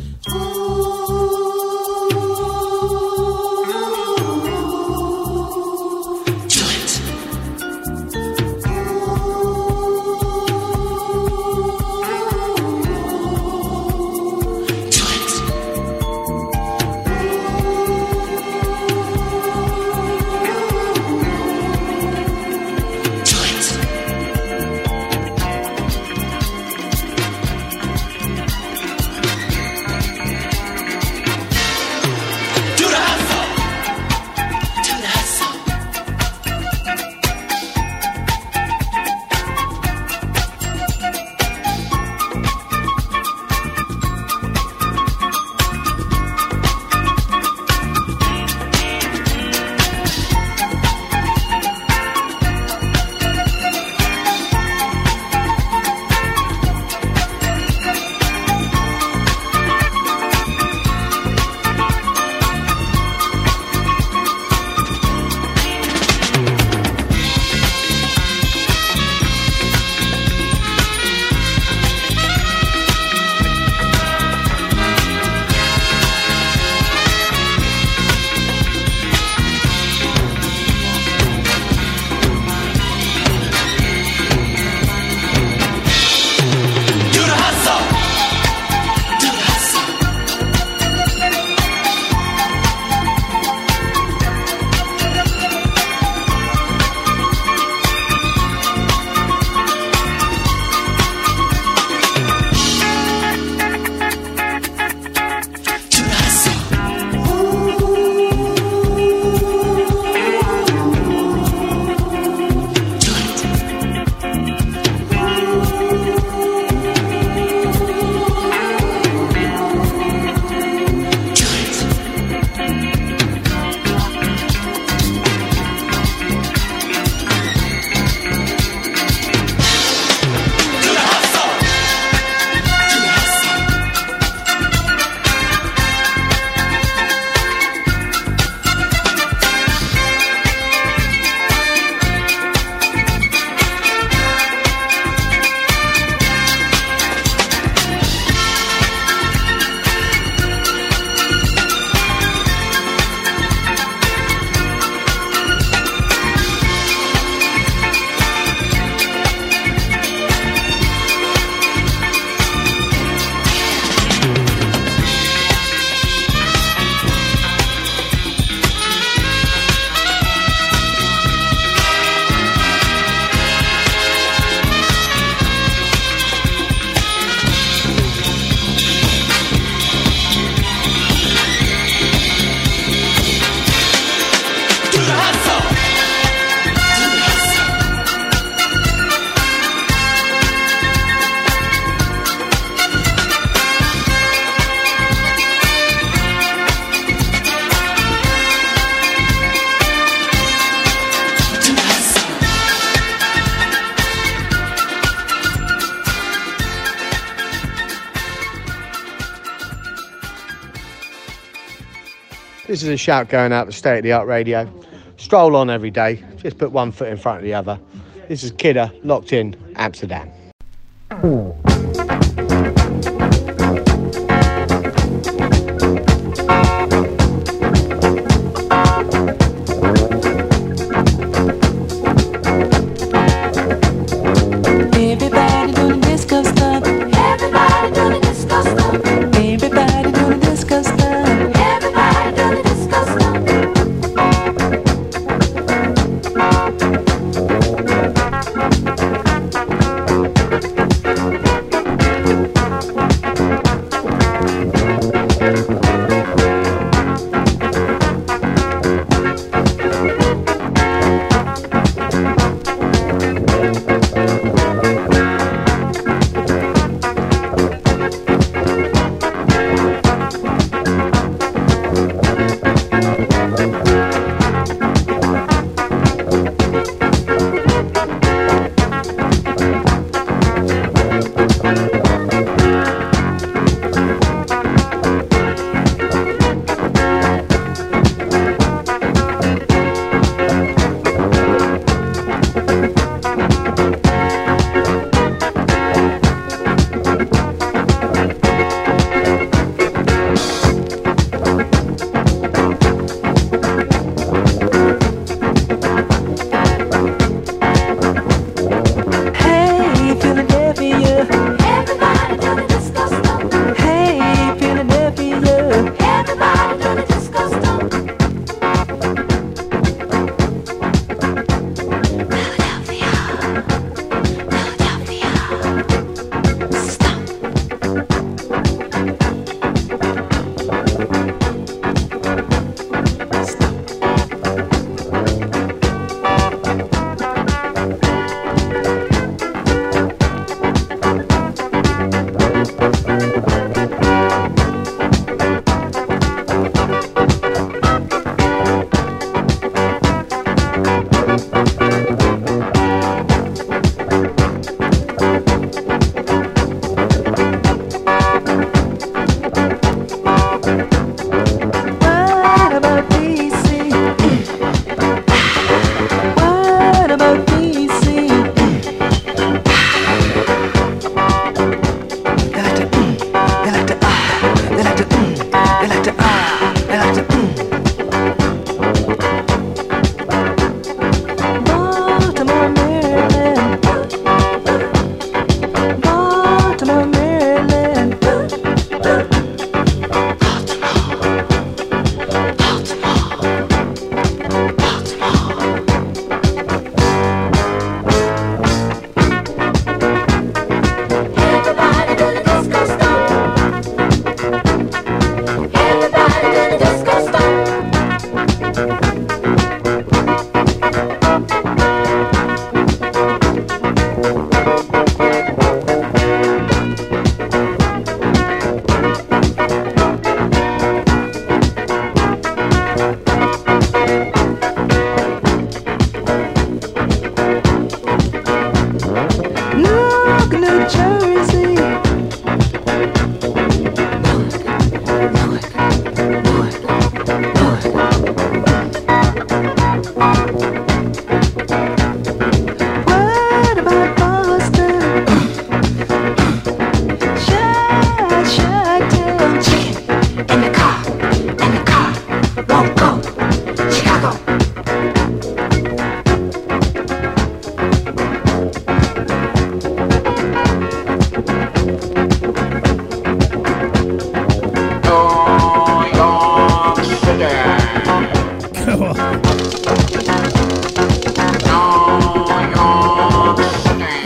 This is a shout going out to State of the Art Radio. Stroll on every day, just put one foot in front of the other. This is Kidder, locked in Amsterdam.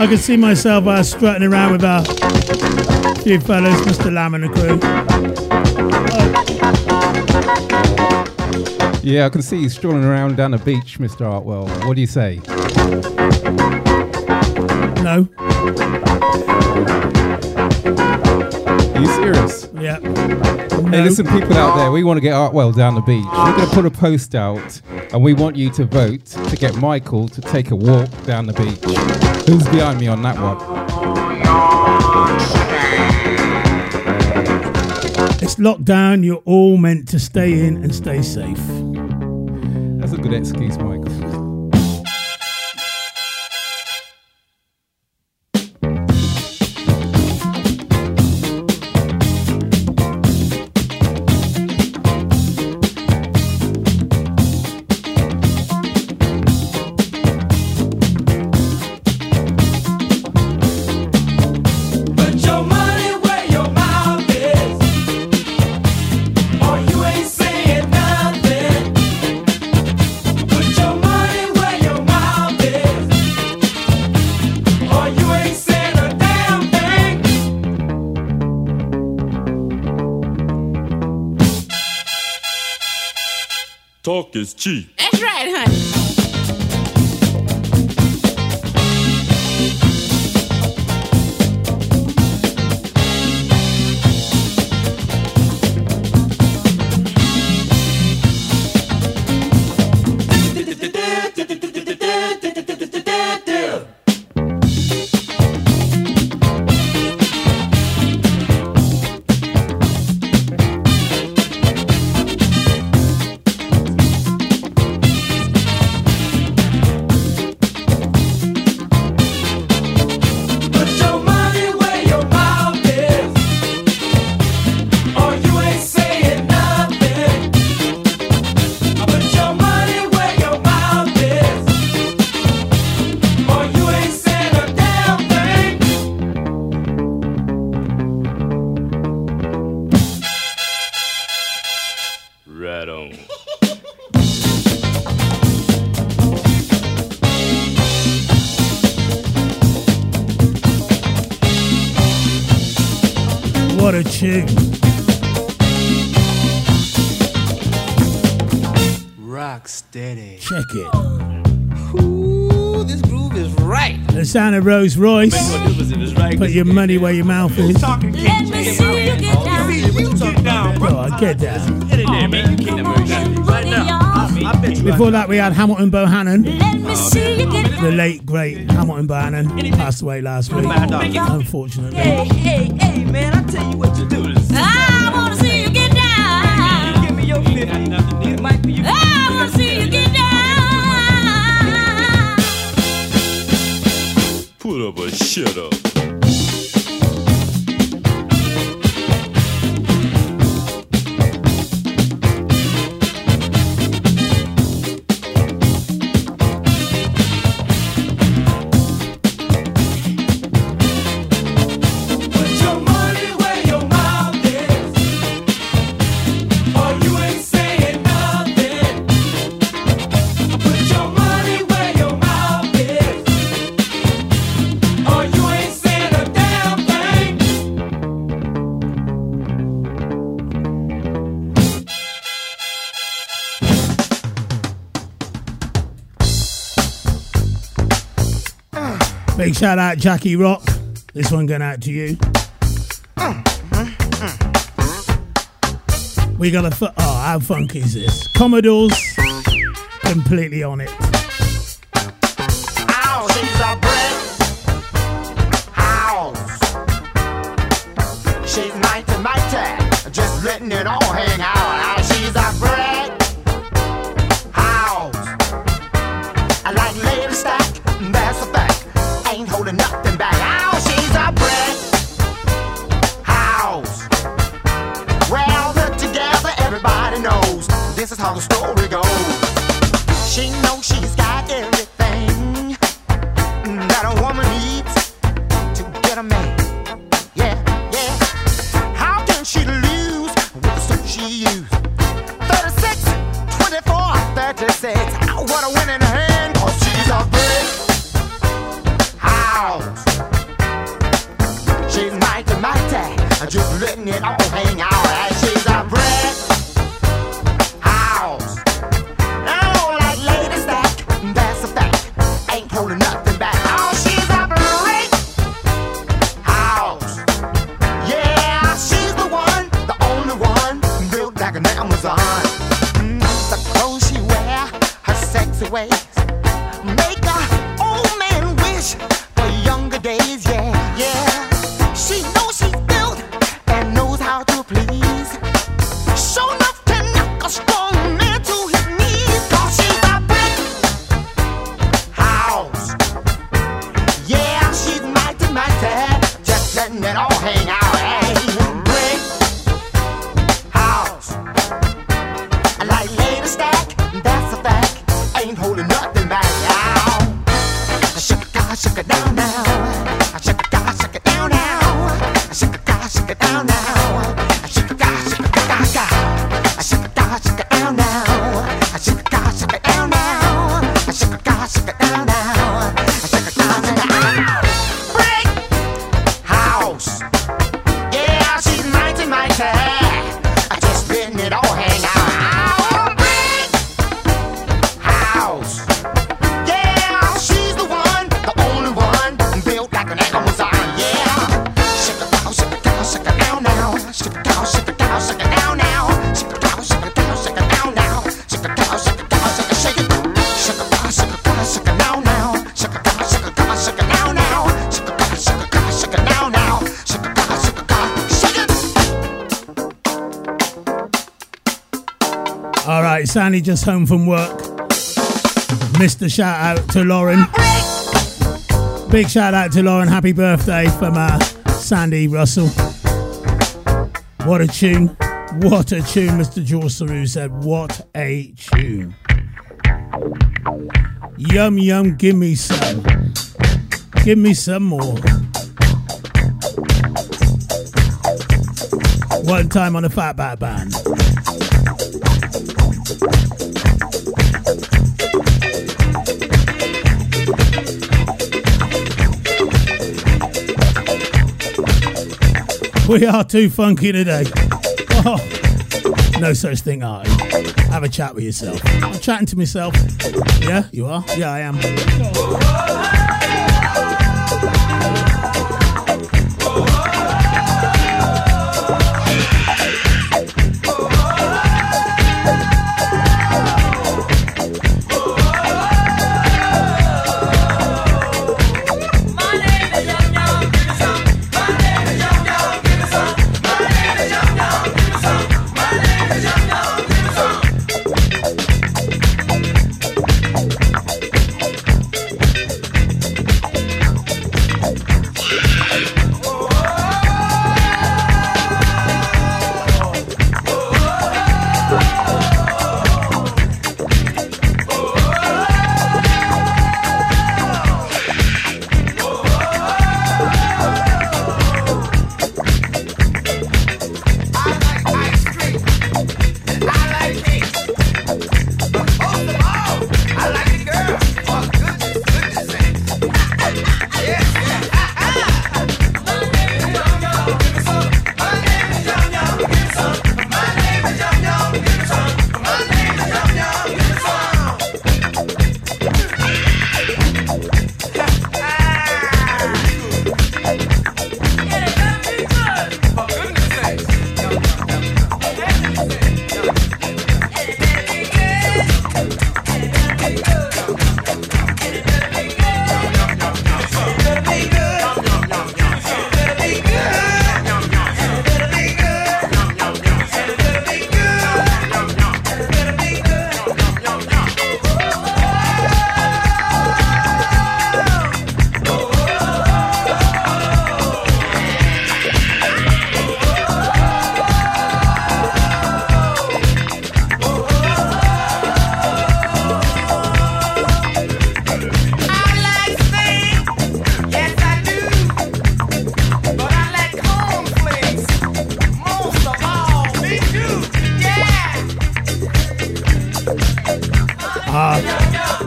I can see myself uh, strutting around with a few fellas, Mr. Lamb and the crew. Yeah, I can see you strolling around down the beach, Mr. Artwell. What do you say? No. Are you serious? Yeah. Hey, listen, people out there, we want to get Artwell down the beach. We're going to put a post out, and we want you to vote to get Michael to take a walk down the beach. Who's behind me on that one? It's lockdown. You're all meant to stay in and stay safe. That's a good excuse, Mike. is cheap. Rose Royce. Put your money where your mouth is. Let me see you get down. Oh, get down. Before that, we had Hamilton Bohannon. The late, great Hamilton Bohannon passed away last week, unfortunately. Hey, hey, hey, man, I tell you what do. shout out Jackie Rock. This one going out to you. We got a. F- oh, how funky is this? Commodores, completely on it. Carlos Torres. I ain't holding up. Sandy just home from work. Mr. Shout out to Lauren. Big shout out to Lauren. Happy birthday from uh, Sandy Russell. What a tune. What a tune, Mr. George Saru said. What a tune. Yum, yum, give me some. Give me some more. One time on the Fatback Band. We are too funky today. Oh, no such thing, I. Have a chat with yourself. I'm chatting to myself. Yeah, you are? Yeah, I am.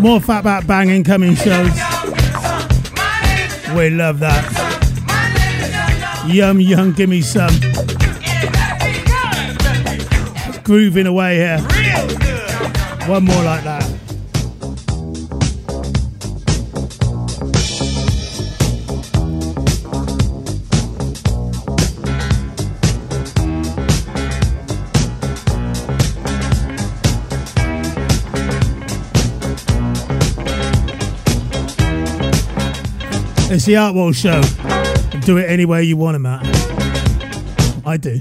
More Fatback Banging coming shows. We love that. Yum, yum, give me some. Grooving away here. One more like that. It's the Artwell Show. Do it any way you want it, Matt. I do.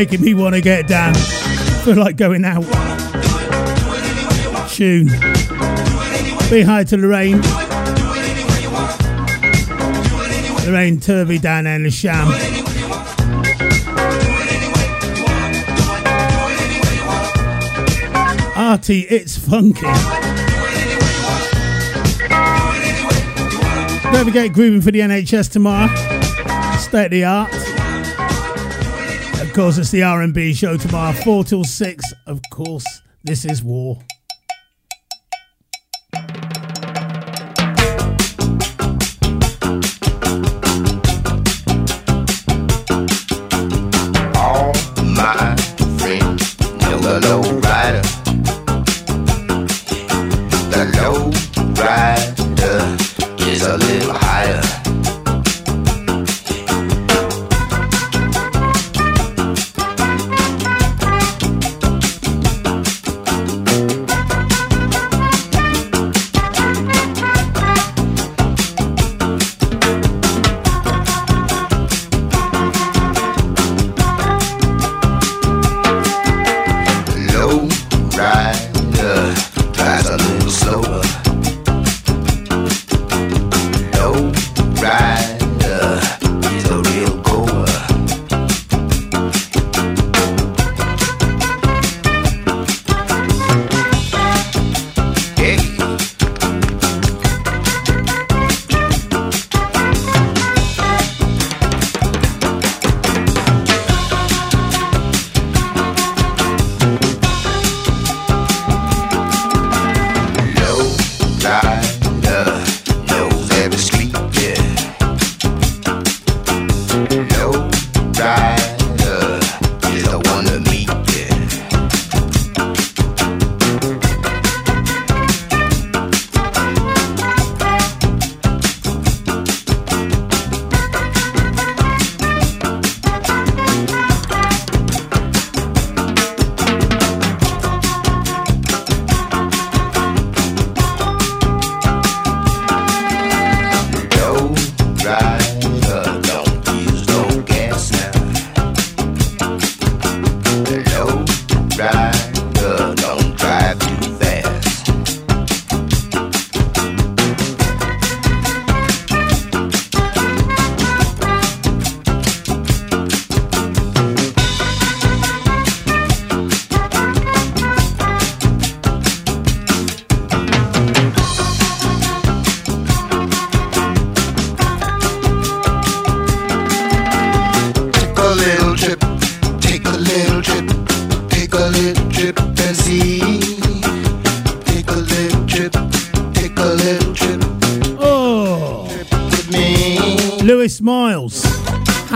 Making me want to get down. Feel like going out. Tune. Be hi to Lorraine. Lorraine Turvey down there in the sham. Artie, it's funky. Don't forget grooving for the NHS tomorrow. State of the art. Of course, it's the R&B show tomorrow, four till six. Of course, this is war.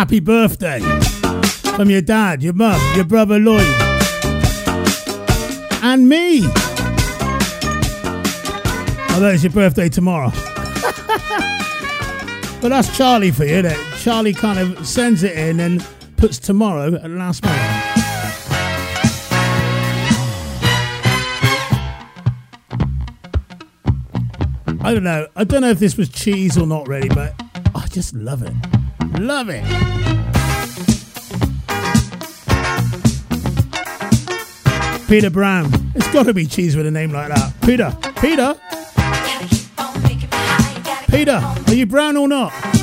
Happy birthday from your dad, your mum, your brother Lloyd, and me. Although it's your birthday tomorrow. but that's Charlie for you, it? Charlie kind of sends it in and puts tomorrow at last minute. I don't know. I don't know if this was cheese or not, really, but I just love it. Love it. Peter Brown. It's got to be cheese with a name like that. Peter. Peter. Peter, are you brown or not?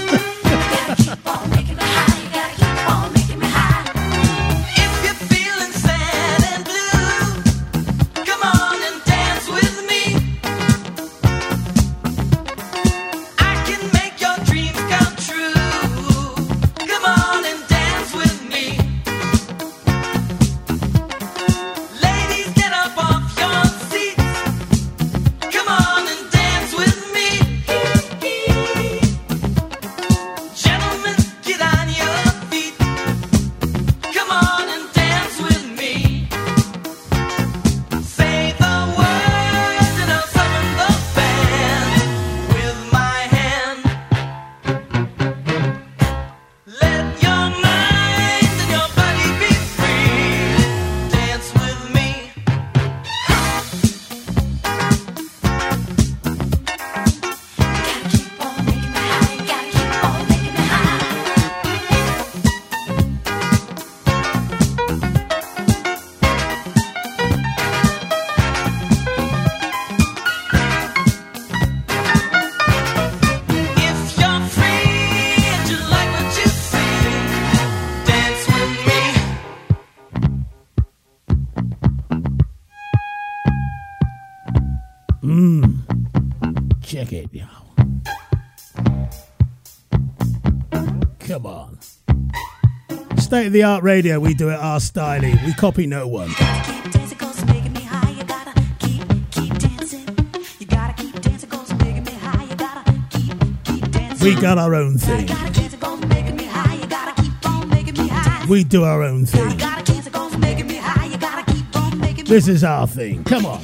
of the art radio, we do it our style. We copy no one. We got our own thing. We do our own thing. This is our thing. Come on.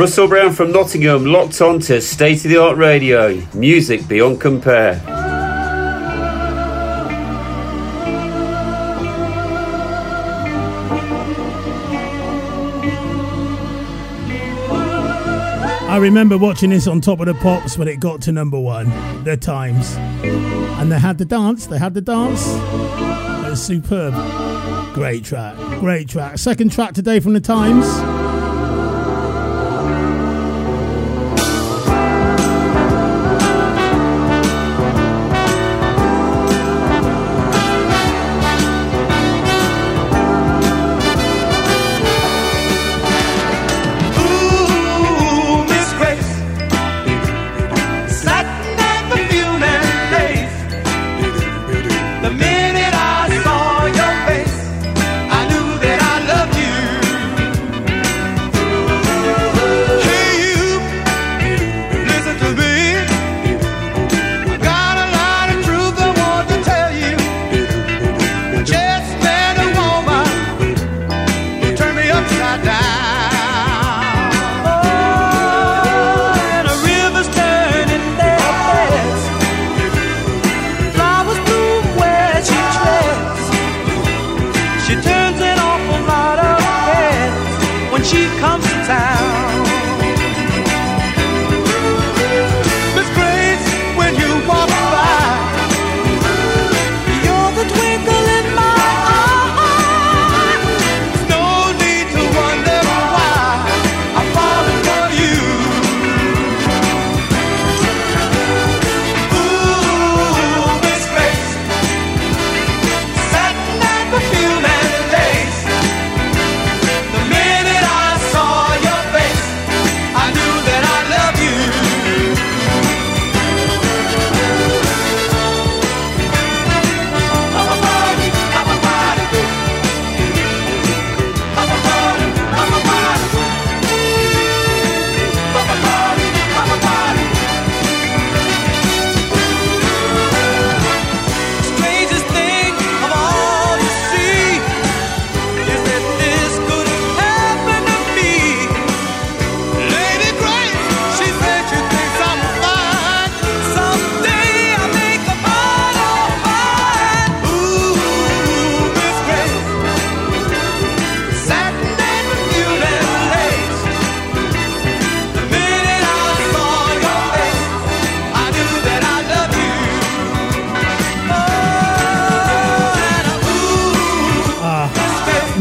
Russell Brown from Nottingham locked on to state of the art radio, music beyond compare. I remember watching this on Top of the Pops when it got to number one, the Tymes. And they had the dance, they had the dance. It was superb. Great track, great track. Second track today from the Tymes.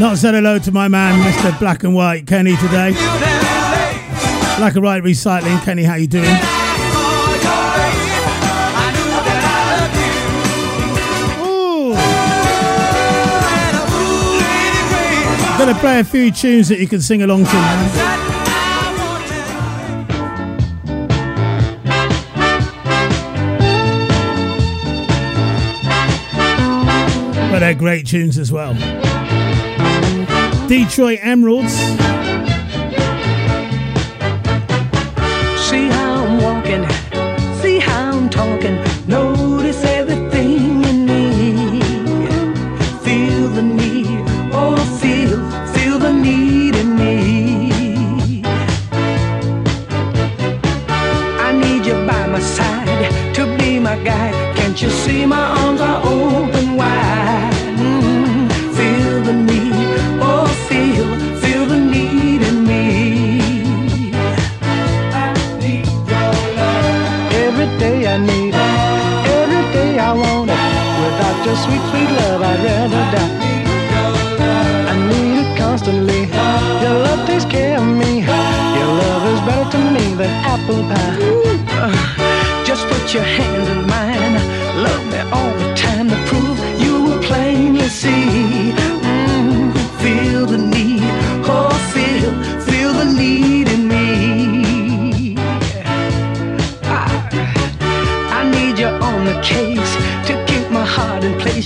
Not said hello to my man, Mr. Black and White Kenny today. Black and White Recycling, Kenny, how you doing? Ooh. Gonna play a few tunes that you can sing along to. Man. but they're great tunes as well. Detroit Emeralds.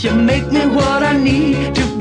You make me what I need to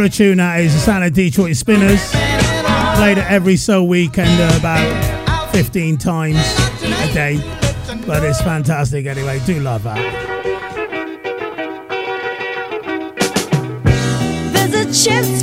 What a tune that is. the sound of Detroit Spinners. Played it every so weekend uh, about 15 times a day. But it's fantastic anyway. Do love that. There's a chance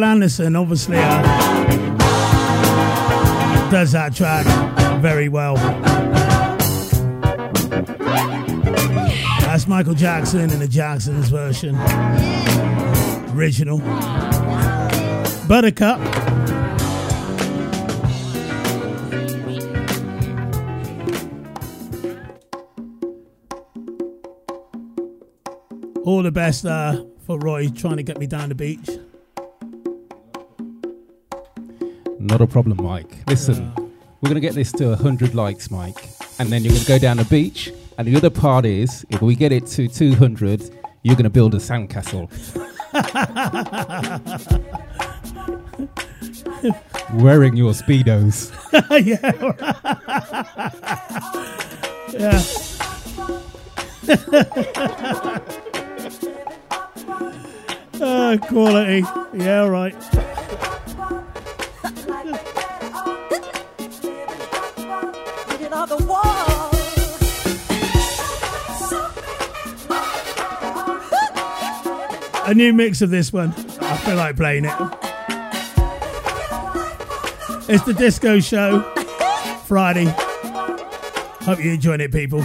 Carl Anderson, obviously, uh, does that track very well. That's Michael Jackson in the Jacksons version, original. Buttercup. all the best uh, for Roy trying to get me down the beach. not a problem, Mike. Listen, we're going to get this to 100 likes, Mike. And then you're going to go down the beach. And the other part is, if we get it to 200, you're going to build a sandcastle. Wearing your Speedos. yeah. yeah. Uh, quality. Yeah, right. a new mix of this one. I feel like playing it. It's the disco show Friday. Hope you're enjoying it, people.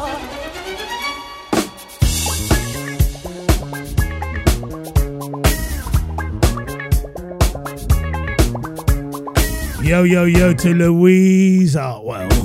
yo yo to Louise. Oh, well.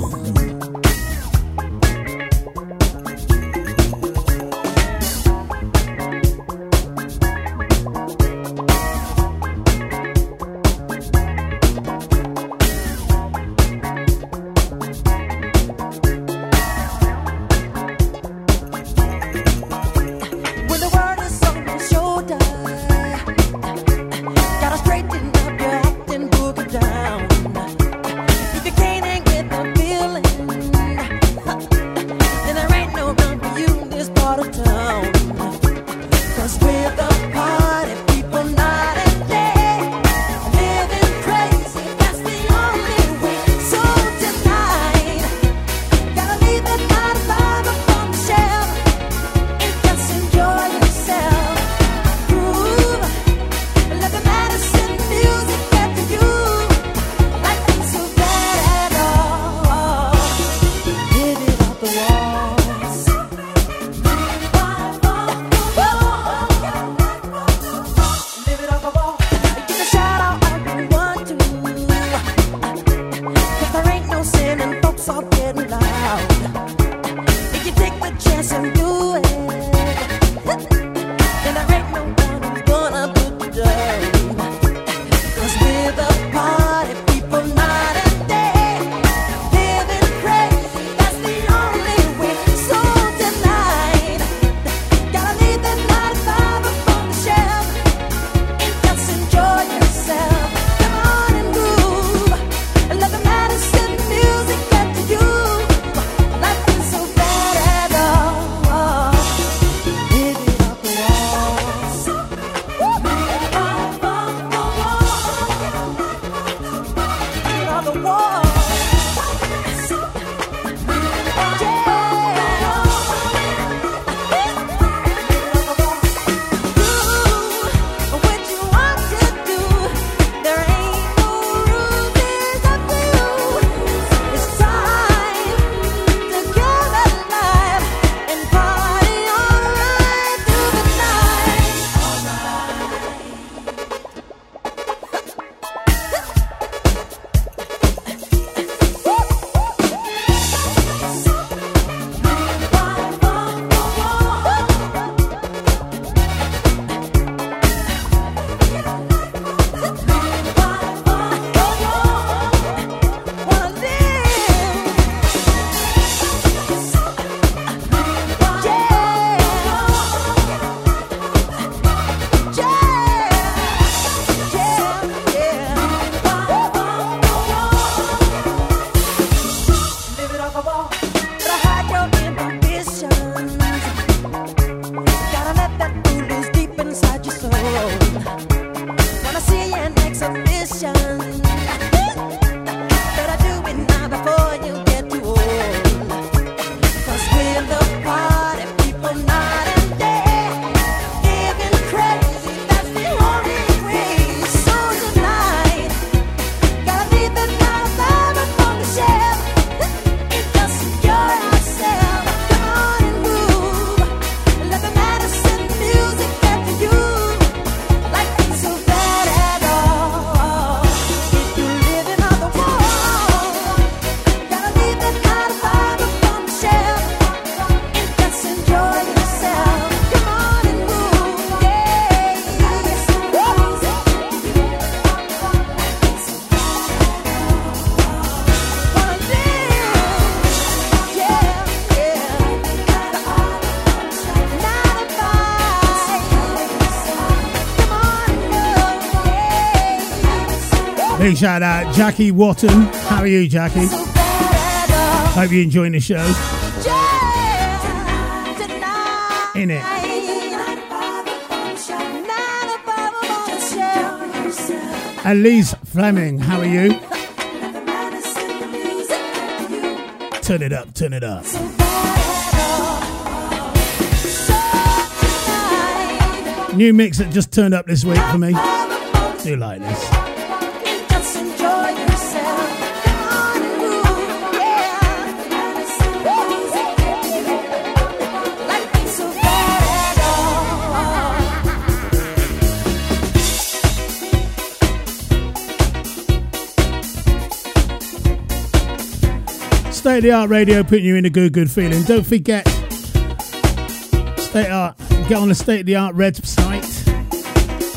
Big shout out Jackie Watton. How are you, Jackie? So Hope you're enjoying the show. In it. Elise Fleming, how are you? Turn it up, turn it up. New mix that just turned up this week for me. Do like this. State of the Art Radio putting you in a good, good feeling. Don't forget, State Art, get on the State of the Art Red site,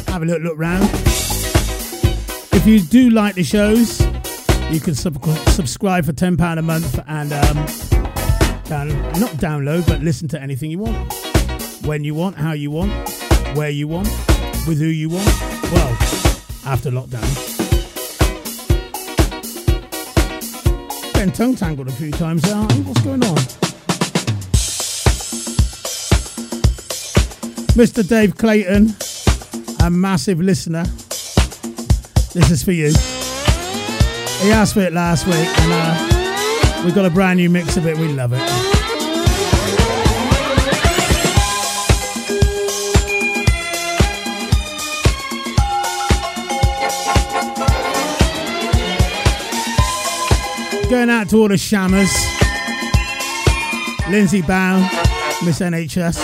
have a little look round. If you do like the shows, you can sub- subscribe for £10 a month and um, down, not download, but listen to anything you want. When you want, how you want, where you want, with who you want. Well, after lockdown. Getting tongue tangled a few times there. What's going on? Mr. Dave Clayton, a massive listener. This is for you. He asked for it last week, and uh, we've got a brand new mix of it. We love it. Going out to all the shammers. Lindsay Bound, Miss NHS.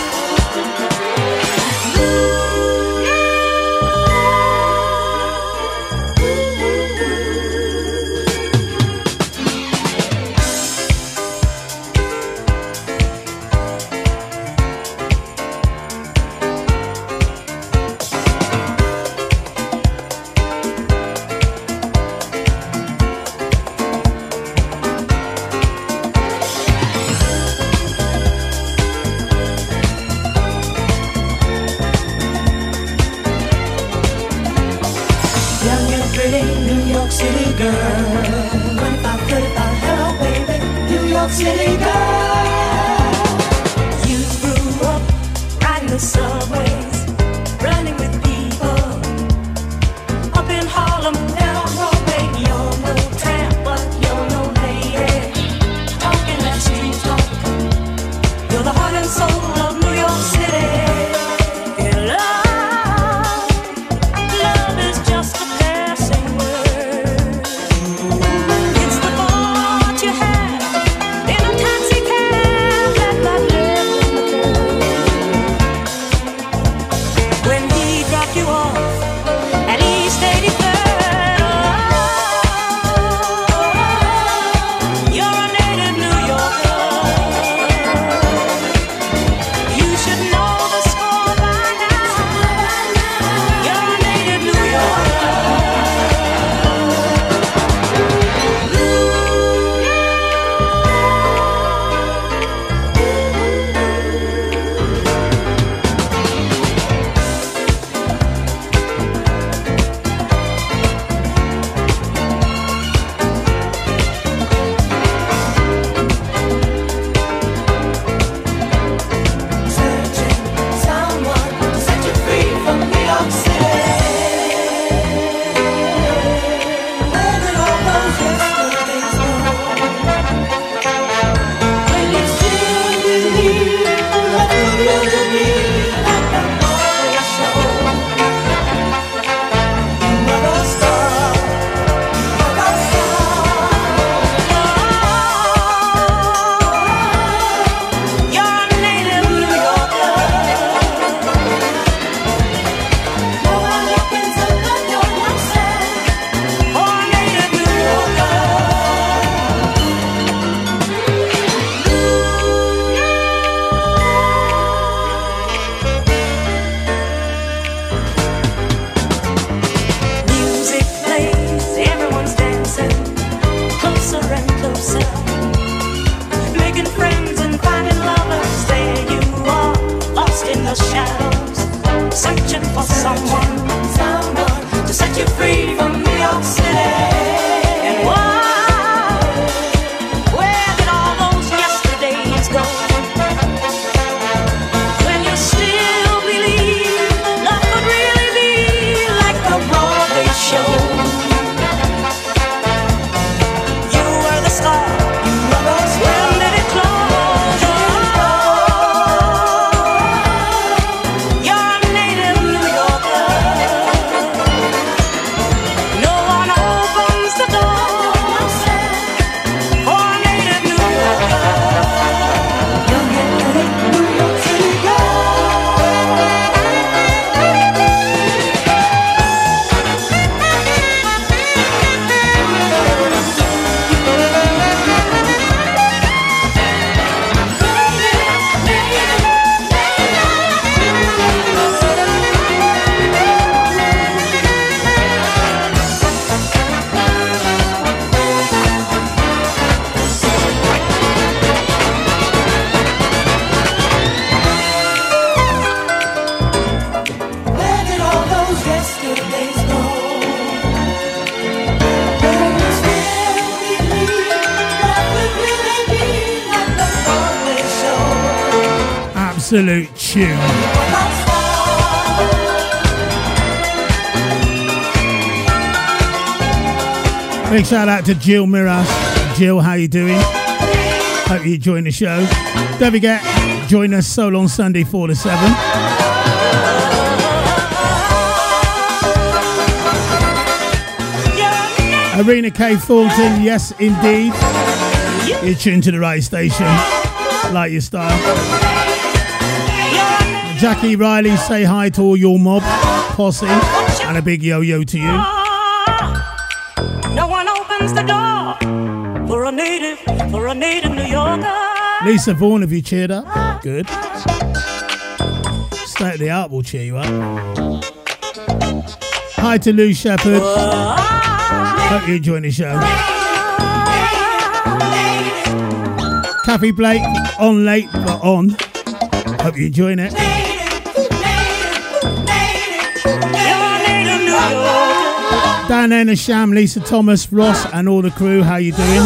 Absolute tune. Big shout out to Jill Miras. Jill, how you doing? Hope you enjoying the show. Don't forget, join us Soul on Sunday 4 to 7. Arena K Thornton, yes indeed. You're tuned to the right station. Like your style. Jackie Riley, say hi to all your mob, posse, and a big yo yo to you. No one opens the door for a native, for a native New Yorker. Lisa Vaughan, have you cheered up? Good. State of the art will cheer you up. Hi to Lou Shepherd. Hope you're enjoying the show. Kathy Blake, on late but on. Hope you're enjoying it. Dan Sham, Lisa Thomas, Ross, and all the crew. How you doing?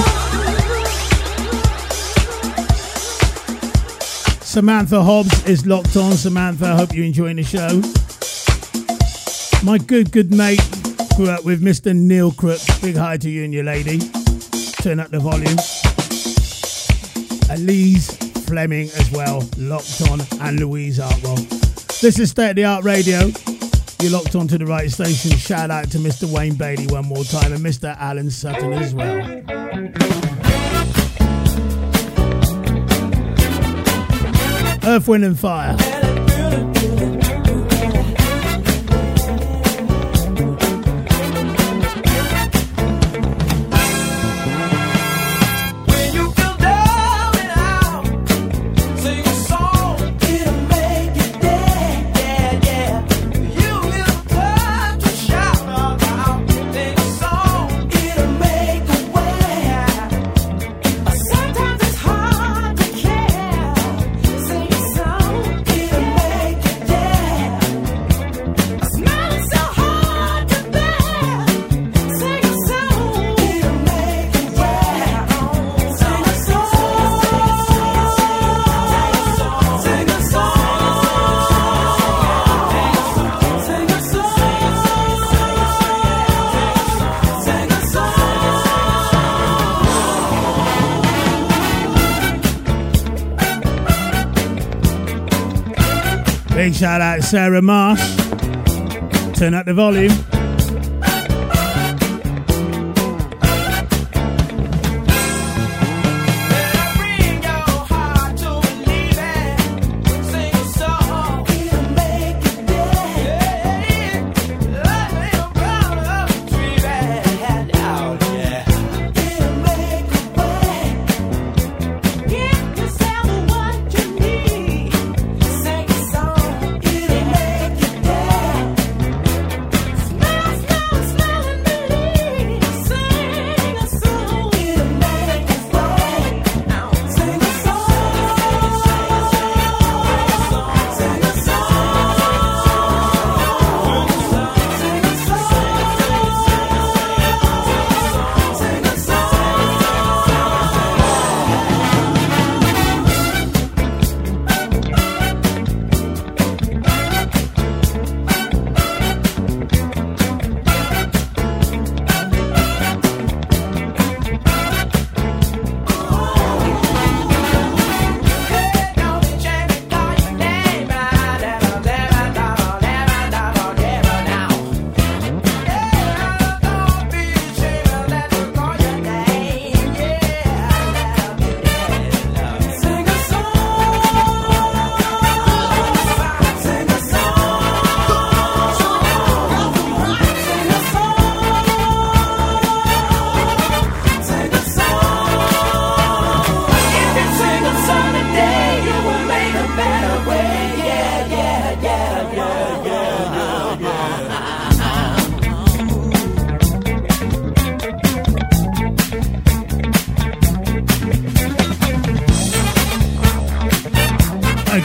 Samantha Hobbs is locked on. Samantha, hope you're enjoying the show. My good, good mate grew up with Mr. Neil Crook. Big hi to you and your lady. Turn up the volume. Elise Fleming as well, locked on, and Louise Artwell. This is State of the Art Radio. You're locked on to the right station. Shout out to Mr. Wayne Bailey one more time and Mr. Alan Sutton as well. Earth, Wind and Fire. Big shout out to Sarah Marsh. Turn up the volume.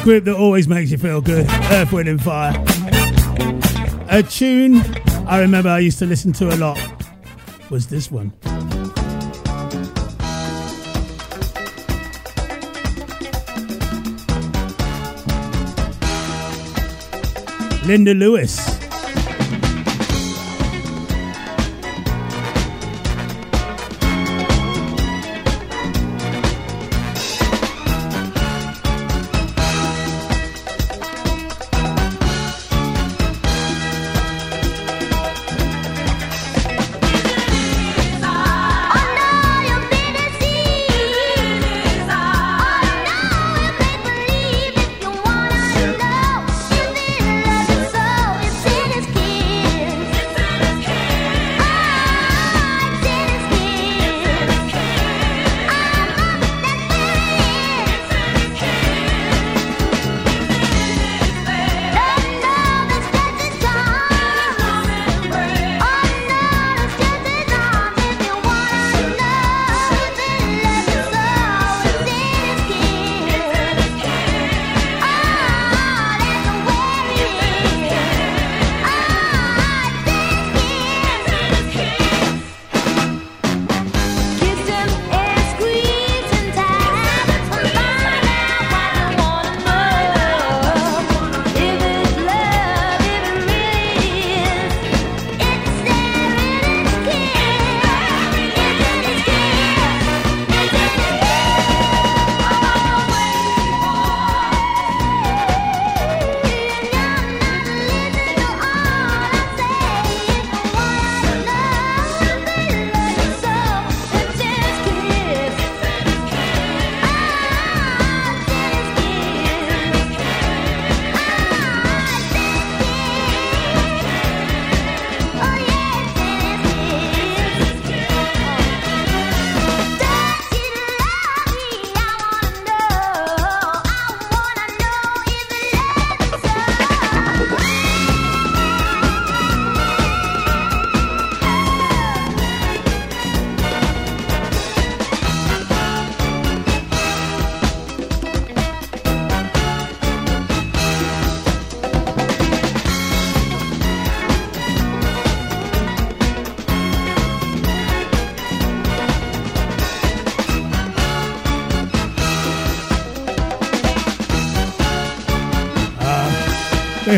group that always makes you feel good Earth, Wind, and Fire. A tune I remember I used to listen to a lot was this one. Linda Lewis.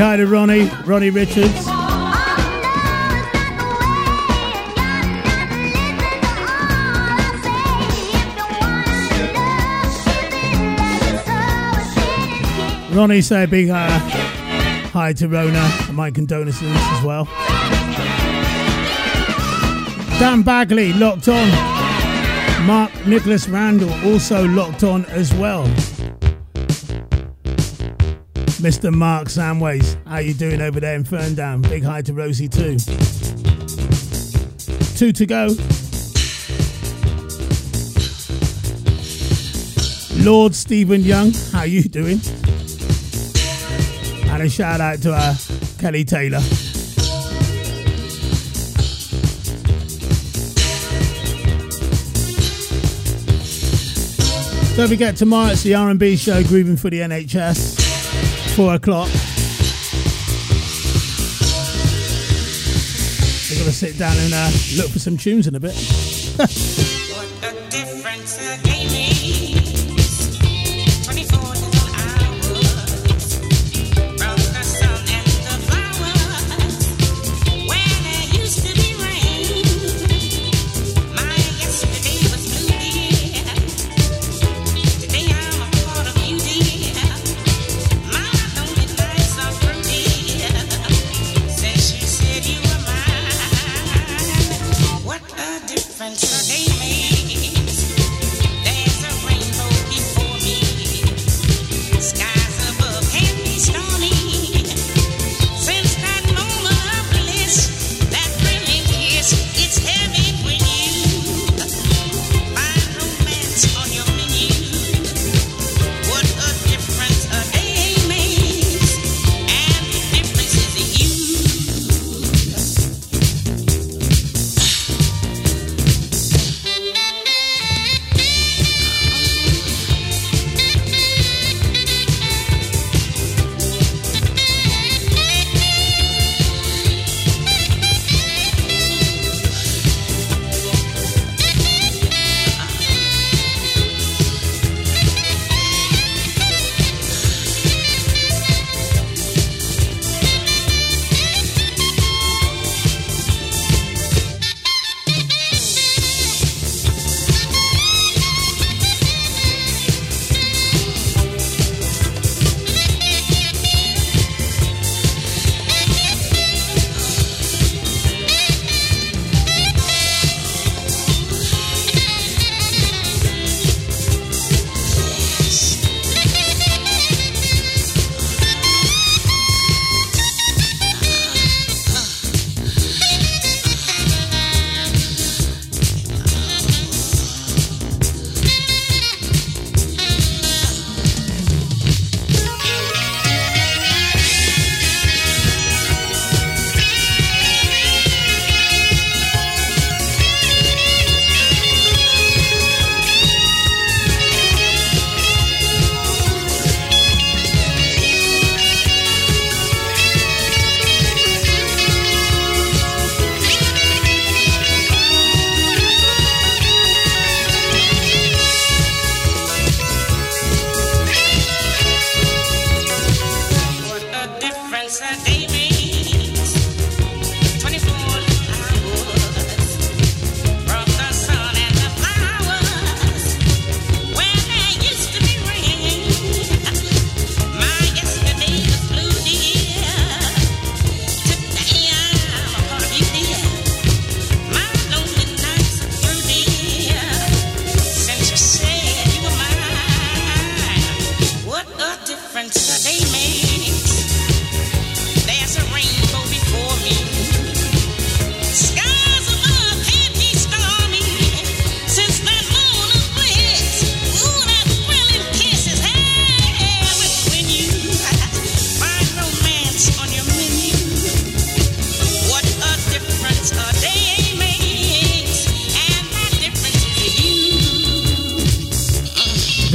Hi to Ronnie, Ronnie Richards. Ronnie, say a big uh, hi to Rona Mike and my condolences as well. Dan Bagley locked on. Mark Nicholas Randall also locked on as well. Mr. Mark Samways, how you doing over there in Ferndown? Big hi to Rosie too. Two to go. Lord Stephen Young, how you doing? And a shout out to uh, Kelly Taylor. Don't forget tomorrow it's the R&B show, Grooving for the NHS, four o'clock. We're gonna sit down and uh, look for some tunes in a bit.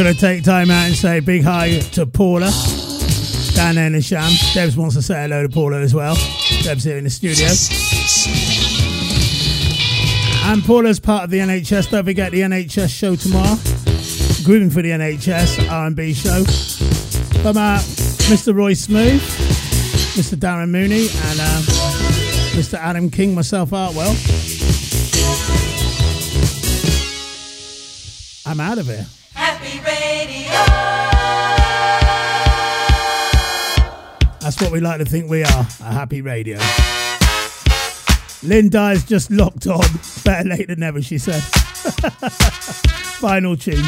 Going to take time out and say big hi to Paula down there in the sham. Debs wants to say hello to Paula as well. Deb's here in the studio. And Paula's part of the NHS. Don't forget the NHS show tomorrow. Grooving for the NHS R&B show. From uh, Mr. Roy Smooth, Mr. Darren Mooney, and uh, Mr. Adam King, myself, Artwell. I'm out of here. What we like to think we are, a happy radio. Lynn Dyer's just locked on. Better late than never, she said. Final tune.